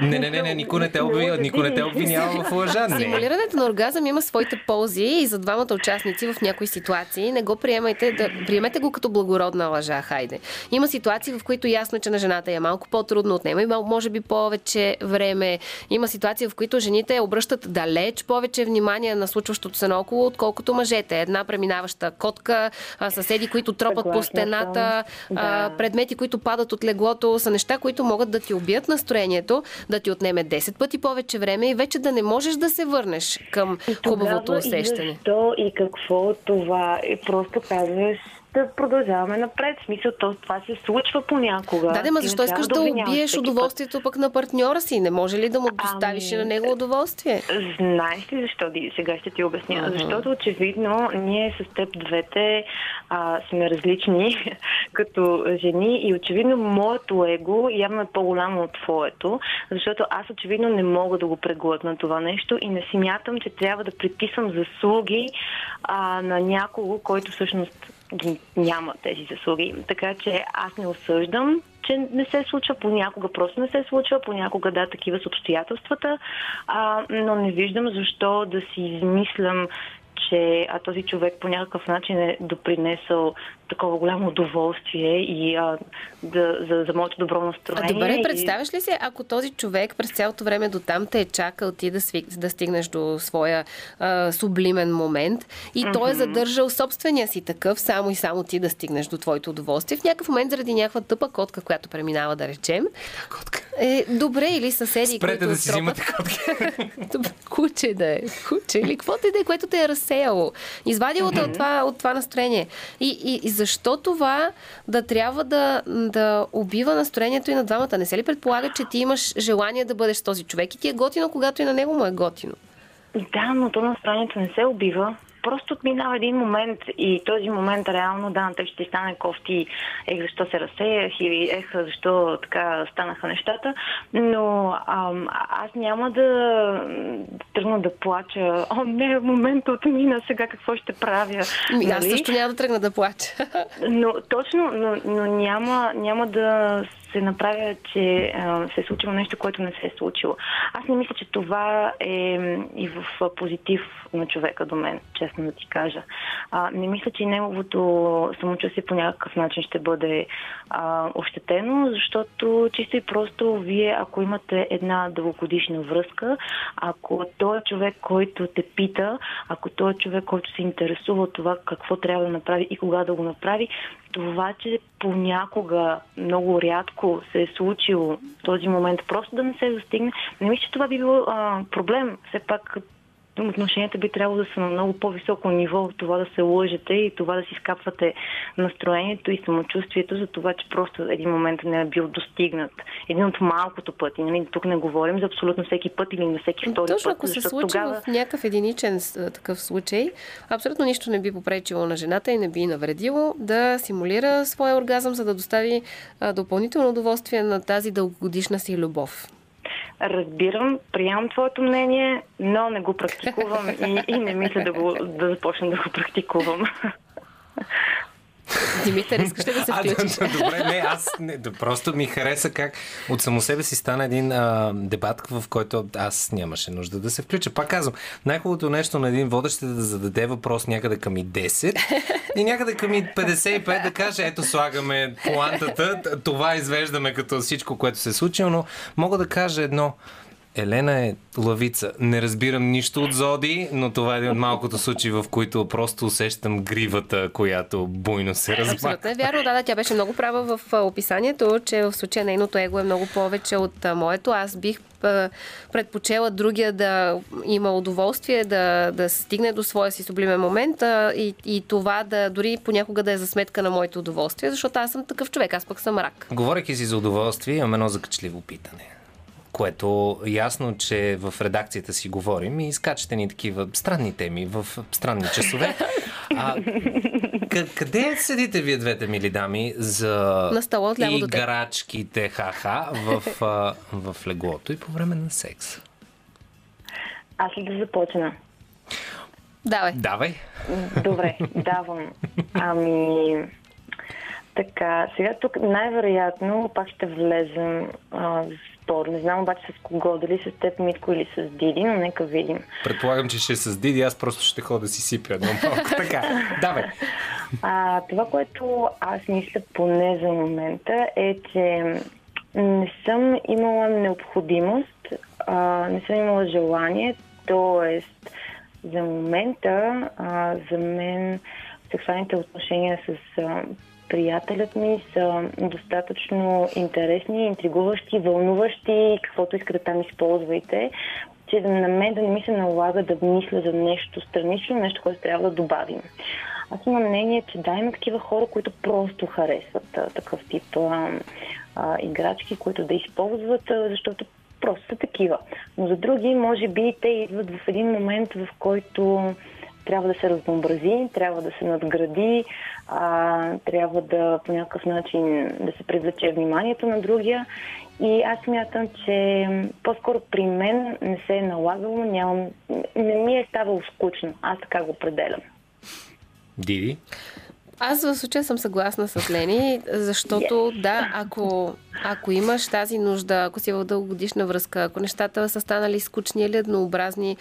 Не, не, не, не никой не те, обвинява, никой не те обвинява в лъжа. Не. Симулирането на оргазъм има своите ползи и за двамата участници в някои ситуации. Не го приемайте, да, приемете го като благородна лъжа, хайде. Има ситуации, в които ясно е, че на жената е малко по-трудно, отнема и може би повече време. Има ситуации, в които жените обръщат далеч повече внимание на случващото се наоколо, отколкото мъжете. Една преминаваща котка, съседи, които тропат по стената, да. предмети, които падат от леглото защото са неща, които могат да ти убият настроението, да ти отнеме 10 пъти повече време и вече да не можеш да се върнеш към хубавото усещане. И защо и какво това? И просто казваш да продължаваме напред. В смисъл, то, това се случва понякога. Да, да, ма защо искаш да, убиеш удоволствието пък на партньора си? Не може ли да му доставиш ами, на него удоволствие? Знаеш ли защо? Сега ще ти обясня. Uh-huh. Защото очевидно ние с теб двете а, сме различни като жени и очевидно моето его явно е по-голямо от твоето, защото аз очевидно не мога да го преглътна това нещо и не си мятам, че трябва да приписвам заслуги а, на някого, който всъщност ги няма тези заслуги. Така че аз не осъждам, че не се случва понякога, просто не се случва, понякога да, такива с обстоятелствата, а, но не виждам защо да си измислям, че а този човек по някакъв начин е допринесъл такова голямо удоволствие и а, да, за, за моето добро настроение. А добре, представяш ли се, ако този човек през цялото време до там те е чакал ти да, свик, да стигнеш до своя а, сублимен момент и mm-hmm. той е задържал собствения си такъв, само и само ти да стигнеш до твоето удоволствие. В някакъв момент заради някаква тъпа котка, която преминава, да речем. Котка. Е, добре, или съседи, Спрете които да си взимате котки. куче да е, куче или каквото и да е, което те е разсеяло. Извадило mm-hmm. от, това, от това настроение. И, и, и защо това да трябва да, да убива настроението и на двамата? Не се ли предполага, че ти имаш желание да бъдеш този човек и ти е готино, когато и на него му е готино? Да, но то настроението не се убива просто отминава един момент и този момент реално, да, теб ще ти стане кофти, ех, защо се разсеях или ех, защо така станаха нещата, но ам, аз няма да тръгна да плача. О, не, момента отмина, сега какво ще правя? Ми, нали? Аз също няма да тръгна да плача. Но точно, но, но няма, няма да се направя, че а, се е случило нещо, което не се е случило. Аз не мисля, че това е и в позитив на човека до мен, честно да ти кажа. А, не мисля, че неговото самочувствие по някакъв начин ще бъде а, ощетено, защото чисто и просто вие, ако имате една дългогодишна връзка, ако той е човек, който те пита, ако той е човек, който се интересува от това какво трябва да направи и кога да го направи, това, че понякога, много рядко се е случило този момент просто да не се достигне, не мисля, че това би било а, проблем. Все пак отношенията би трябвало да са на много по-високо ниво, това да се лъжете и това да си скапвате настроението и самочувствието за това, че просто един момент не е бил достигнат. Един от малкото пъти. Нали? Тук не говорим за абсолютно всеки път или на всеки втори Точно път. ако се случи тогава... в някакъв единичен такъв случай, абсолютно нищо не би попречило на жената и не би навредило да симулира своя оргазъм, за да достави допълнително удоволствие на тази дългогодишна си любов. Разбирам, приемам твоето мнение, но не го практикувам и, и не мисля да, го, да започна да го практикувам. Димитър, искаш ли да се А, включиш? да, добре, не, аз не, да, просто ми хареса как от само себе си стана един а, дебат, в който аз нямаше нужда да се включа. Пак казвам, най-хубавото нещо на един водещ е да зададе въпрос някъде към и 10 и някъде към и 55 да каже, ето слагаме плантата, това извеждаме като всичко, което се е случило, но мога да кажа едно. Елена е лавица. Не разбирам нищо от Зоди, но това е един от малкото случаи, в които просто усещам гривата, която буйно се разбага. Абсолютно е вярно, да, да, тя беше много права в описанието, че в случая нейното его е много повече от моето. Аз бих предпочела другия да има удоволствие, да, да стигне до своя си сублимен момент а, и, и това да дори понякога да е за сметка на моето удоволствие, защото аз съм такъв човек, аз пък съм рак. Говорейки си за удоволствие, имам едно закачливо питане. Което ясно, че в редакцията си говорим и изкачате ни такива странни теми в странни часове. А, къ- къде седите вие двете мили дами за На стола теб. играчките ха-ха в, в леглото и по време на секс? Аз ли да започна? Давай. Давай. Добре, давам. Ами, така, сега тук най-вероятно пак ще влезем а, в спор. Не знам обаче с кого, дали с теб, Митко или с Диди, но нека видим. Предполагам, че ще се Диди, аз просто ще ходя да си сипя едно малко. Така, давай. А, това, което аз мисля поне за момента е, че не съм имала необходимост, а, не съм имала желание, т.е. за момента, а, за мен сексуалните отношения с а, приятелят ми са достатъчно интересни, интригуващи, вълнуващи, каквото искате там използвайте, че на мен да не ми се налага да мисля за нещо странично, нещо, което трябва да добавим. Аз имам мнение, че да, има такива хора, които просто харесват а, такъв тип а, а, играчки, които да използват, а, защото просто са такива. Но за други, може би, те идват в един момент, в който трябва да се разнообрази, трябва да се надгради, а, трябва да по някакъв начин да се привлече вниманието на другия. И аз смятам, че по-скоро при мен не се е налагало, нямам, не ми е ставало скучно. Аз така го определям. Диди? Аз в случая съм съгласна с Лени, защото yes. да, ако, ако имаш тази нужда, ако си в дългогодишна връзка, ако нещата са станали скучни или еднообразни,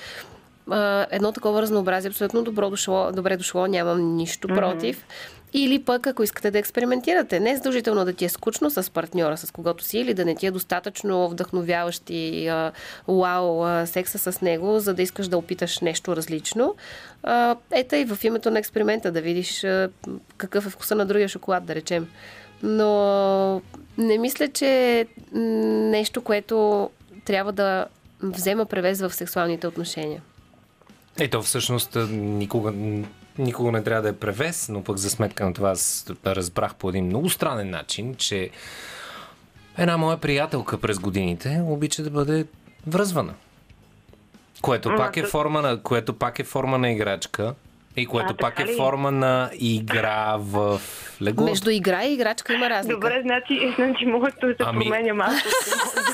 а, едно такова разнообразие абсолютно добро дошло, добре дошло, нямам нищо Мгм. против. Или пък, ако искате да експериментирате, не е задължително да ти е скучно с партньора, с когото си, или да не ти е достатъчно вдъхновяващ и а, вау а, секса с него, за да искаш да опиташ нещо различно. А, ето и в името на експеримента да видиш а, какъв е вкуса на другия шоколад, да речем. Но не мисля, че нещо, което трябва да взема превес в сексуалните отношения. Ето, всъщност, никога, никога не трябва да е превес, но пък за сметка на това аз разбрах по един много странен начин, че една моя приятелка през годините обича да бъде връзвана. Което пак е форма на, което пак е форма на играчка. И което А, пак е ли? форма на игра в леглото. Между игра и играчка има разлика. Добре, значи, значи моето се Ами- променя малко.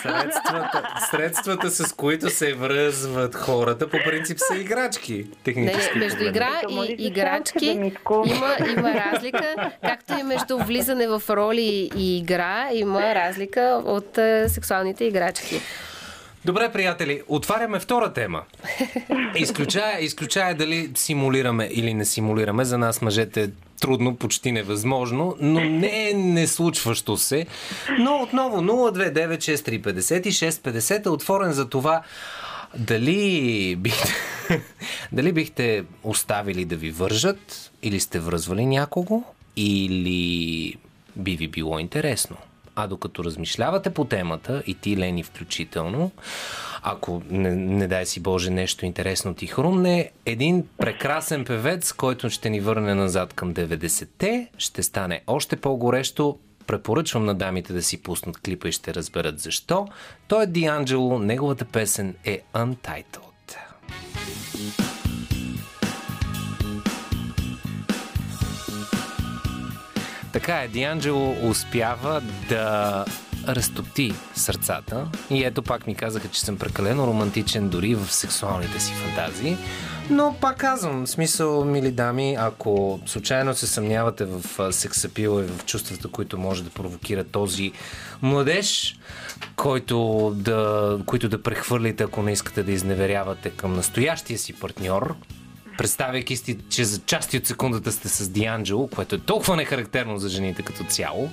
Средствата, средствата, с които се връзват хората, по принцип са играчки. Технически не, между игра и да играчки има, има разлика, както и между влизане в роли и игра, има разлика от е, сексуалните играчки. Добре, приятели, отваряме втора тема. Изключая, изключая дали симулираме или не симулираме. За нас мъжете е трудно, почти невъзможно, но не е неслучващо се. Но отново 0296350 е отворен за това дали бихте, дали бихте оставили да ви вържат или сте връзвали някого или би ви било интересно. А докато размишлявате по темата, и ти, Лени, включително, ако не, не дай си Боже нещо интересно ти хрумне, един прекрасен певец, който ще ни върне назад към 90-те, ще стане още по-горещо. Препоръчвам на дамите да си пуснат клипа и ще разберат защо. Той е Дианджело, неговата песен е Untitled. Така е, Дианджело успява да разтопти сърцата. И ето пак ми казаха, че съм прекалено романтичен дори в сексуалните си фантазии. Но пак казвам, в смисъл, мили дами, ако случайно се съмнявате в сексапила и в чувствата, които може да провокира този младеж, който да, които да прехвърлите, ако не искате да изневерявате към настоящия си партньор, представяйки си, че за части от секундата сте с Дианджело, което е толкова нехарактерно за жените като цяло,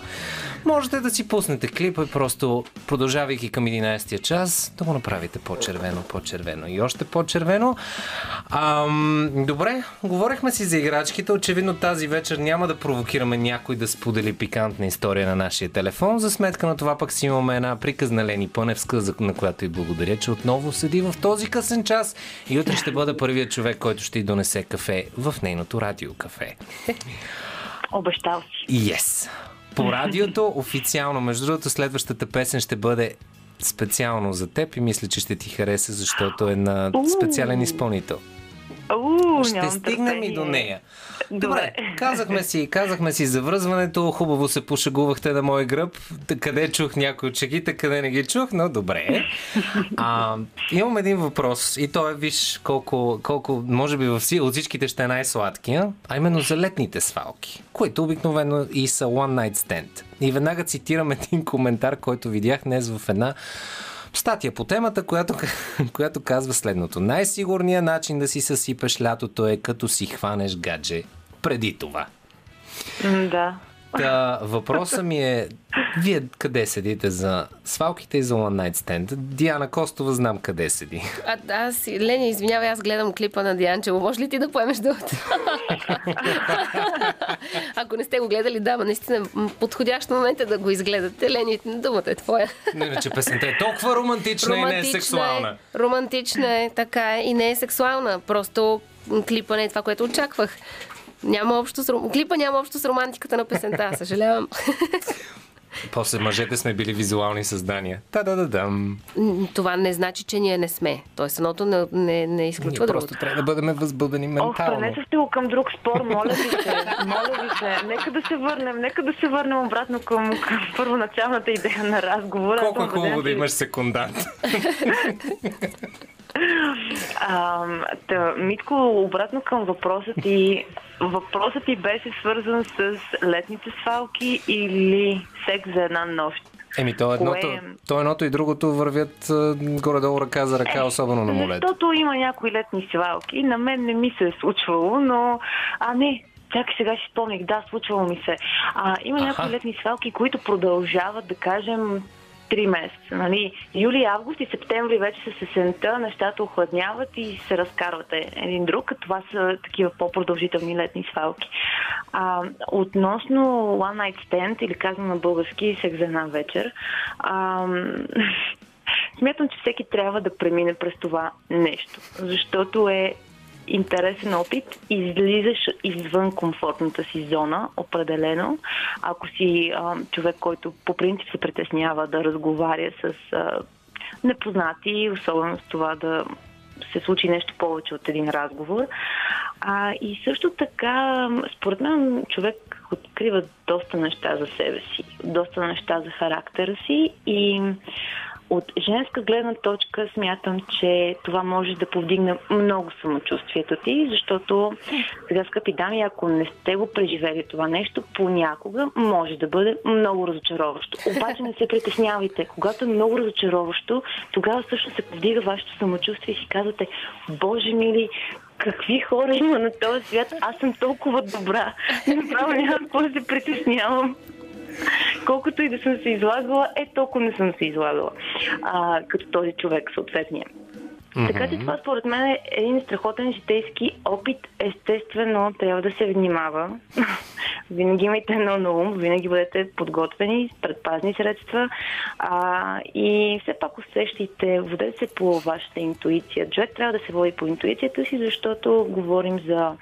можете да си пуснете клипа и просто, продължавайки към 11-я час, да го направите по-червено, по-червено и още по-червено. Ам, добре, говорихме си за играчките. Очевидно тази вечер няма да провокираме някой да сподели пикантна история на нашия телефон. За сметка на това пък си имаме една приказна Лени Пъневска, на която и благодаря, че отново седи в този късен час и утре ще бъде първият човек, който ще й донесе кафе в нейното радиокафе. Обещал си. Yes. По радиото, официално, между другото, следващата песен ще бъде специално за теб и мисля, че ще ти хареса, защото е на специален изпълнител. Уу, Ще стигнем и търпение. до нея. Добре, Добре. казахме си, казахме си за връзването, хубаво се пошегувахте на мой гръб, къде чух някои от шегите, къде не ги чух, но добре. А, имам един въпрос и то е, виж, колко, колко може би във от всичките ще е най-сладкия, а именно за летните свалки, които обикновено и са one night stand. И веднага цитирам един коментар, който видях днес в една Статия по темата, която, която казва следното. Най-сигурният начин да си съсипеш лятото е като си хванеш гадже преди това. Да. Та, въпросът ми е, вие къде седите за свалките и за One Night Stand? Диана Костова знам къде седи. А, аз, Лени, извинявай, аз гледам клипа на Дианчево. Може ли ти да поемеш думата? Ако не сте го гледали, да, ма наистина подходящ момент е да го изгледате. Лени, думата е твоя. Но иначе песента е толкова романтична, и не е сексуална. Е, романтична е, така е. И не е сексуална. Просто клипа не е това, което очаквах. Няма общо с, клипа няма общо с романтиката на песента, съжалявам. После мъжете сме били визуални създания. Та-да-да-дам. М, Това не значи, че ние не сме. Тоест, едното не, не, не изключва Ние другото. просто трябва да бъдем възбудени Ох, ментално. пренесохте го към друг спор, моля ви се. Моля ви се. Нека да се върнем, нека да се върнем обратно към, към първоначалната идея на разговора. Аз Колко е хубаво да имаш секундант. А, та, Митко, обратно към въпросът ти. Въпросът ти беше свързан с летните свалки или секс за една нощ. Еми, то едното, Кое- то едното и другото вървят горе-долу ръка за ръка, особено на молето. Защото има някои летни свалки. На мен не ми се е случвало, но... А, не, чакай сега си спомних. Да, случвало ми се. А, има Аха. някои летни свалки, които продължават, да кажем, три месеца. Нали? Юли, август и септември вече с есента, нещата охладняват и се разкарвате един друг. Това са такива по-продължителни летни свалки. А, относно One Night Stand, или казвам на български секс за една вечер, а, смятам, че всеки трябва да премине през това нещо, защото е интересен опит, излизаш извън комфортната си зона, определено. Ако си а, човек, който по принцип се притеснява да разговаря с а, непознати, особено с това да се случи нещо повече от един разговор. А, и също така, според мен, човек открива доста неща за себе си, доста неща за характера си и от женска гледна точка смятам, че това може да повдигне много самочувствието ти, защото сега, скъпи дами, ако не сте го преживели това нещо, понякога може да бъде много разочароващо. Обаче не се притеснявайте. Когато е много разочароващо, тогава всъщност се повдига вашето самочувствие и си казвате, Боже мили, какви хора има на този свят, аз съм толкова добра. Направо няма какво да се притеснявам. Колкото и да съм се излагала, е толкова не съм се излагала. А, като този човек, съответния. Така че това според мен е един страхотен житейски опит. Естествено, трябва да се внимава. винаги имайте едно на ум, винаги бъдете подготвени с предпазни средства а, и все пак усещайте, водете се по вашата интуиция. Човек трябва да се води по интуицията си, защото говорим за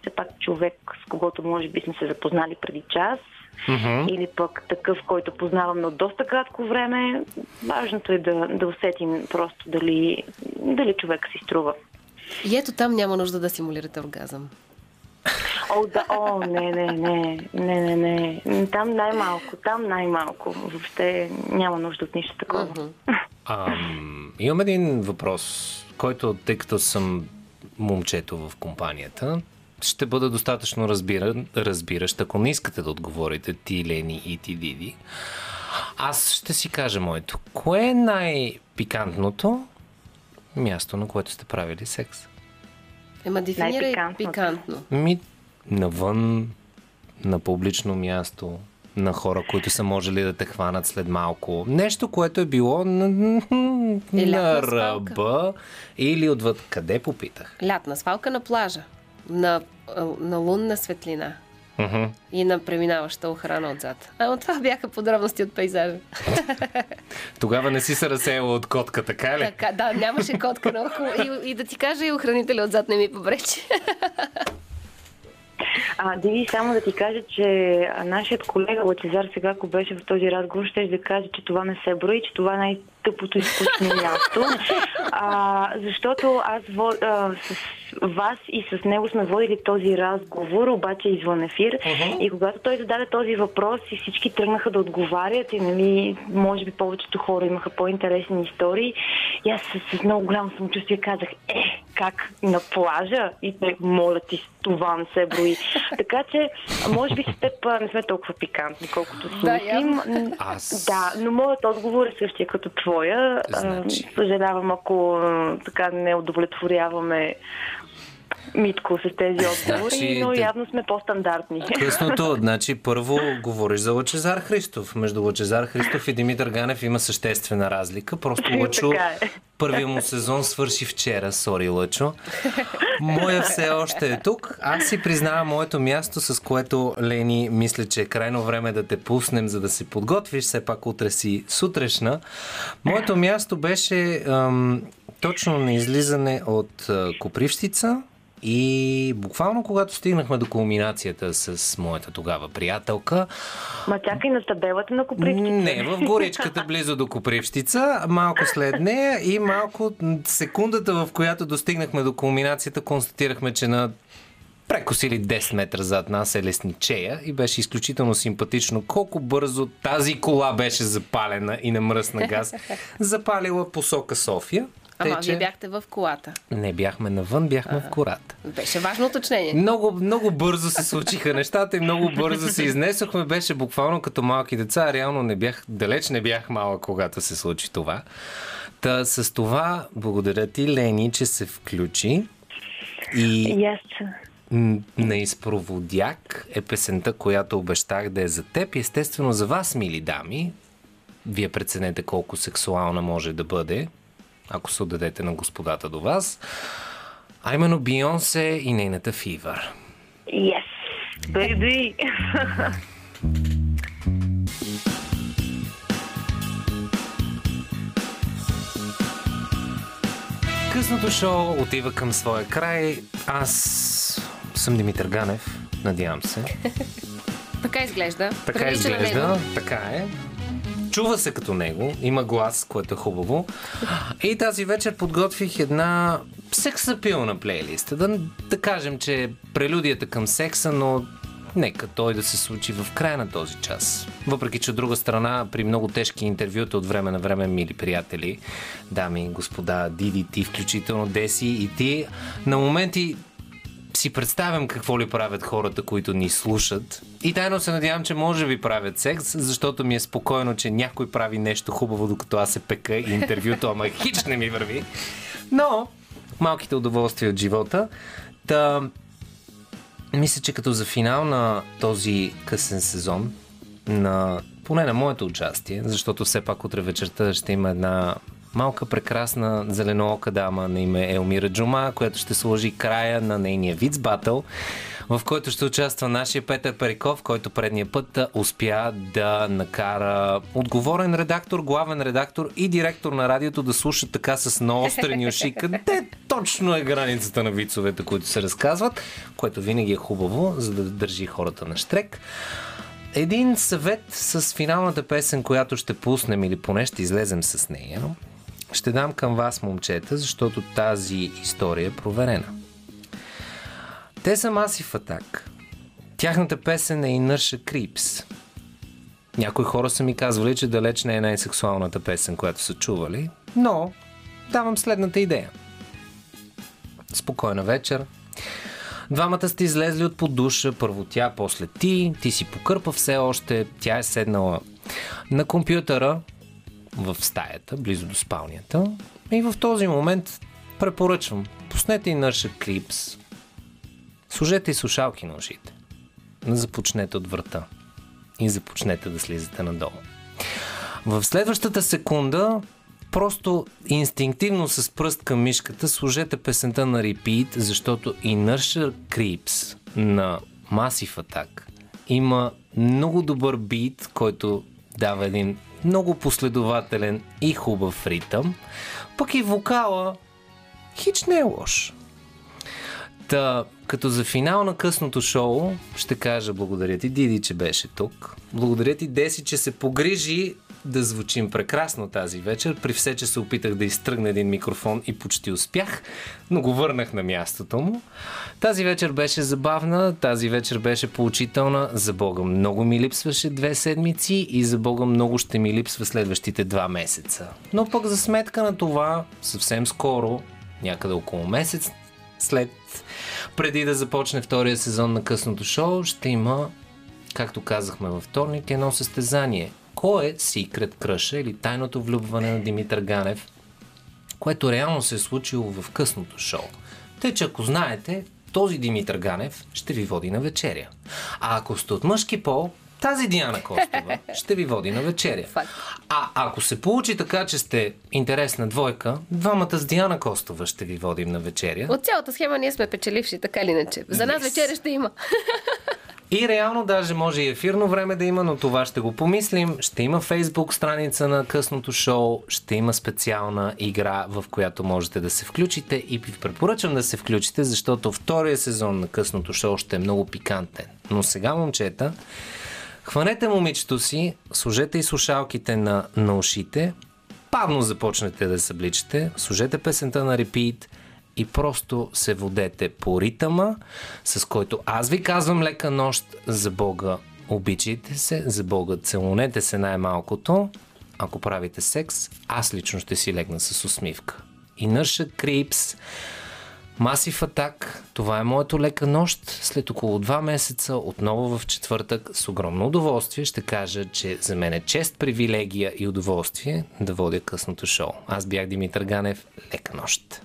все пак човек, с когото може би сме се запознали преди час, Мгм. или пък такъв, който познаваме от доста кратко време. Важното е да, да усетим просто дали, дали човек си струва. И ето там няма нужда да симулирате оргазъм. О, да, о, не, не, не, не, не, не. Там най-малко, там най-малко. Въобще няма нужда от нищо такова. Ам, имам един въпрос, който, тъй като съм момчето в компанията, ще бъда достатъчно разбиран, разбиращ, ако не искате да отговорите ти, Лени и ти, Диди. Аз ще си кажа моето. Кое е най-пикантното място, на което сте правили секс? Ема дефинирай пикантно. Ми, навън, на публично място, на хора, които са можели да те хванат след малко. Нещо, което е било на, Е, на свалка. ръба или отвъд. Къде попитах? Лятна свалка на плажа. На, на лунна светлина. Мгм. И на преминаваща охрана отзад. А, това бяха подробности от пейзажа. Тогава не си се разсеяла от котка, така ли? Така, да, нямаше котка наоколо. И, и да ти кажа, и охранителя отзад не ми побречи. А, Диви, само да ти кажа, че нашият колега Лачезар сега, ако беше в този разговор, ще да каже, че това не се брои, че това е най-тъпото и скучно място. А, защото аз во, а, с вас и с него сме водили този разговор, обаче извън ефир. И когато той зададе този въпрос и всички тръгнаха да отговарят и нали, може би повечето хора имаха по-интересни истории, и аз с, с много голямо самочувствие казах, е, как на плажа? И те, моля ти, това не се брои. така че, може би с теб не сме толкова пикантни, колкото с Да, Мусим. явно. М, Аз- Да, но моят отговор е същия като твоя. А, Значи. Съжалявам, ако така не удовлетворяваме Митко с тези отговори, Значи, но явно сме по-стандартни. Късното, значи първо говориш за Лъчезар Христов. Между Лъчезар Христов и Димитър Ганев има съществена разлика. Просто Лъчо, е. първият му сезон свърши вчера, сори Лъчо. Моя все още е тук. Аз си признавам моето място, с което, Лени, мисля, че е крайно време да те пуснем, за да се подготвиш. Все пак утре си сутрешна. Моето място беше ам, точно на излизане от Копривщица, и буквално когато стигнахме до кулминацията с моята тогава приятелка, Ма чакай на табелата на Копривщица. не, в горичката близо до Копривщица, малко след нея и малко секундата, в която достигнахме до кулминацията, констатирахме, че на прекосили 10 метра зад нас е лесничея и беше изключително симпатично колко бързо тази кола беше запалена и на мръсна газ, запалила посока София. Ама вие бяхте в колата. Не бяхме навън, бяхме в кората. Беше важно уточнение. Много, много бързо се случиха нещата и много бързо се изнесохме. Беше буквално като малки деца. Реално не бях, далеч не бях малък, когато се случи това. Та с това благодаря ти, Лени, че се включи. И м, на изпроводяк е песента, която обещах да е за теб. Естествено за вас, мили дами. Вие преценете колко сексуална може да бъде, ако се отдадете на господата до вас. А именно Бионсе и нейната Фивър. Yes, baby! Късното шоу отива към своя край. Аз съм Димитър Ганев, надявам се. Така изглежда. Така Прилича на изглежда, него. така е. Чува се като него, има глас, което е хубаво. И тази вечер подготвих една сексапилна плейлиста. Да, да кажем, че прелюдията към секса, но нека той да се случи в края на този час. Въпреки, че от друга страна, при много тежки интервюта от време на време, мили приятели, дами, господа, Диди, ти, включително Деси и ти, на моменти си представям какво ли правят хората, които ни слушат. И тайно се надявам, че може би правят секс, защото ми е спокойно, че някой прави нещо хубаво, докато аз се пека и интервюто, ама хич не ми върви. Но, малките удоволствия от живота. Та, мисля, че като за финал на този късен сезон, на, поне на моето участие, защото все пак утре вечерта ще има една малка прекрасна зеленоока дама на име Елмира Джума, която ще сложи края на нейния виц батъл, в който ще участва нашия Петър Париков, който предния път успя да накара отговорен редактор, главен редактор и директор на радиото да слуша така с наострени уши, къде точно е границата на вицовете, които се разказват, което винаги е хубаво, за да държи хората на штрек. Един съвет с финалната песен, която ще пуснем или поне ще излезем с нея, ще дам към вас, момчета, защото тази история е проверена. Те са Massive Attack. Тяхната песен е Inertia Creeps. Някои хора са ми казвали, че далеч не е най-сексуалната песен, която са чували, но давам следната идея. Спокойна вечер. Двамата сте излезли от подуша, първо тя, после ти, ти си покърпа все още, тя е седнала на компютъра, в стаята, близо до спалнята. И в този момент препоръчвам, пуснете и наша клипс, сложете и слушалки на ушите, започнете от врата и започнете да слизате надолу. В следващата секунда просто инстинктивно с пръст към мишката сложете песента на репит, защото Inertia Creeps на Massive Attack има много добър бит, който дава един много последователен и хубав ритъм, пък и вокала хич не е лош. Та, като за финал на късното шоу, ще кажа благодаря ти, Диди, че беше тук. Благодаря ти, Деси, че се погрижи да звучим прекрасно тази вечер, при все, че се опитах да изтръгна един микрофон и почти успях, но го върнах на мястото му. Тази вечер беше забавна, тази вечер беше поучителна. За Бога много ми липсваше две седмици и за Бога много ще ми липсва следващите два месеца. Но пък за сметка на това, съвсем скоро, някъде около месец след, преди да започне втория сезон на късното шоу, ще има както казахме във вторник, едно състезание – кой е Secret Crush или тайното влюбване на Димитър Ганев, което реално се е случило в късното шоу. Тъй, че ако знаете, този Димитър Ганев ще ви води на вечеря. А ако сте от мъжки пол, тази Диана Костова ще ви води на вечеря. А ако се получи така, че сте интересна двойка, двамата с Диана Костова ще ви водим на вечеря. От цялата схема ние сме печеливши, така или иначе. За нас yes. вечеря ще има. И реално даже може и ефирно време да има, но това ще го помислим. Ще има фейсбук страница на късното шоу, ще има специална игра, в която можете да се включите и ви препоръчвам да се включите, защото втория сезон на късното шоу ще е много пикантен. Но сега, момчета, хванете момичето си, сложете и слушалките на, на ушите, бавно започнете да се обличате, сложете песента на репит – и просто се водете по ритъма, с който аз ви казвам лека нощ за Бога. Обичайте се, за Бога целунете се най-малкото. Ако правите секс, аз лично ще си легна с усмивка. Нърша Крипс, Масив Атак, това е моето лека нощ. След около два месеца, отново в четвъртък, с огромно удоволствие ще кажа, че за мен е чест, привилегия и удоволствие да водя късното шоу. Аз бях Димитър Ганев. Лека нощ!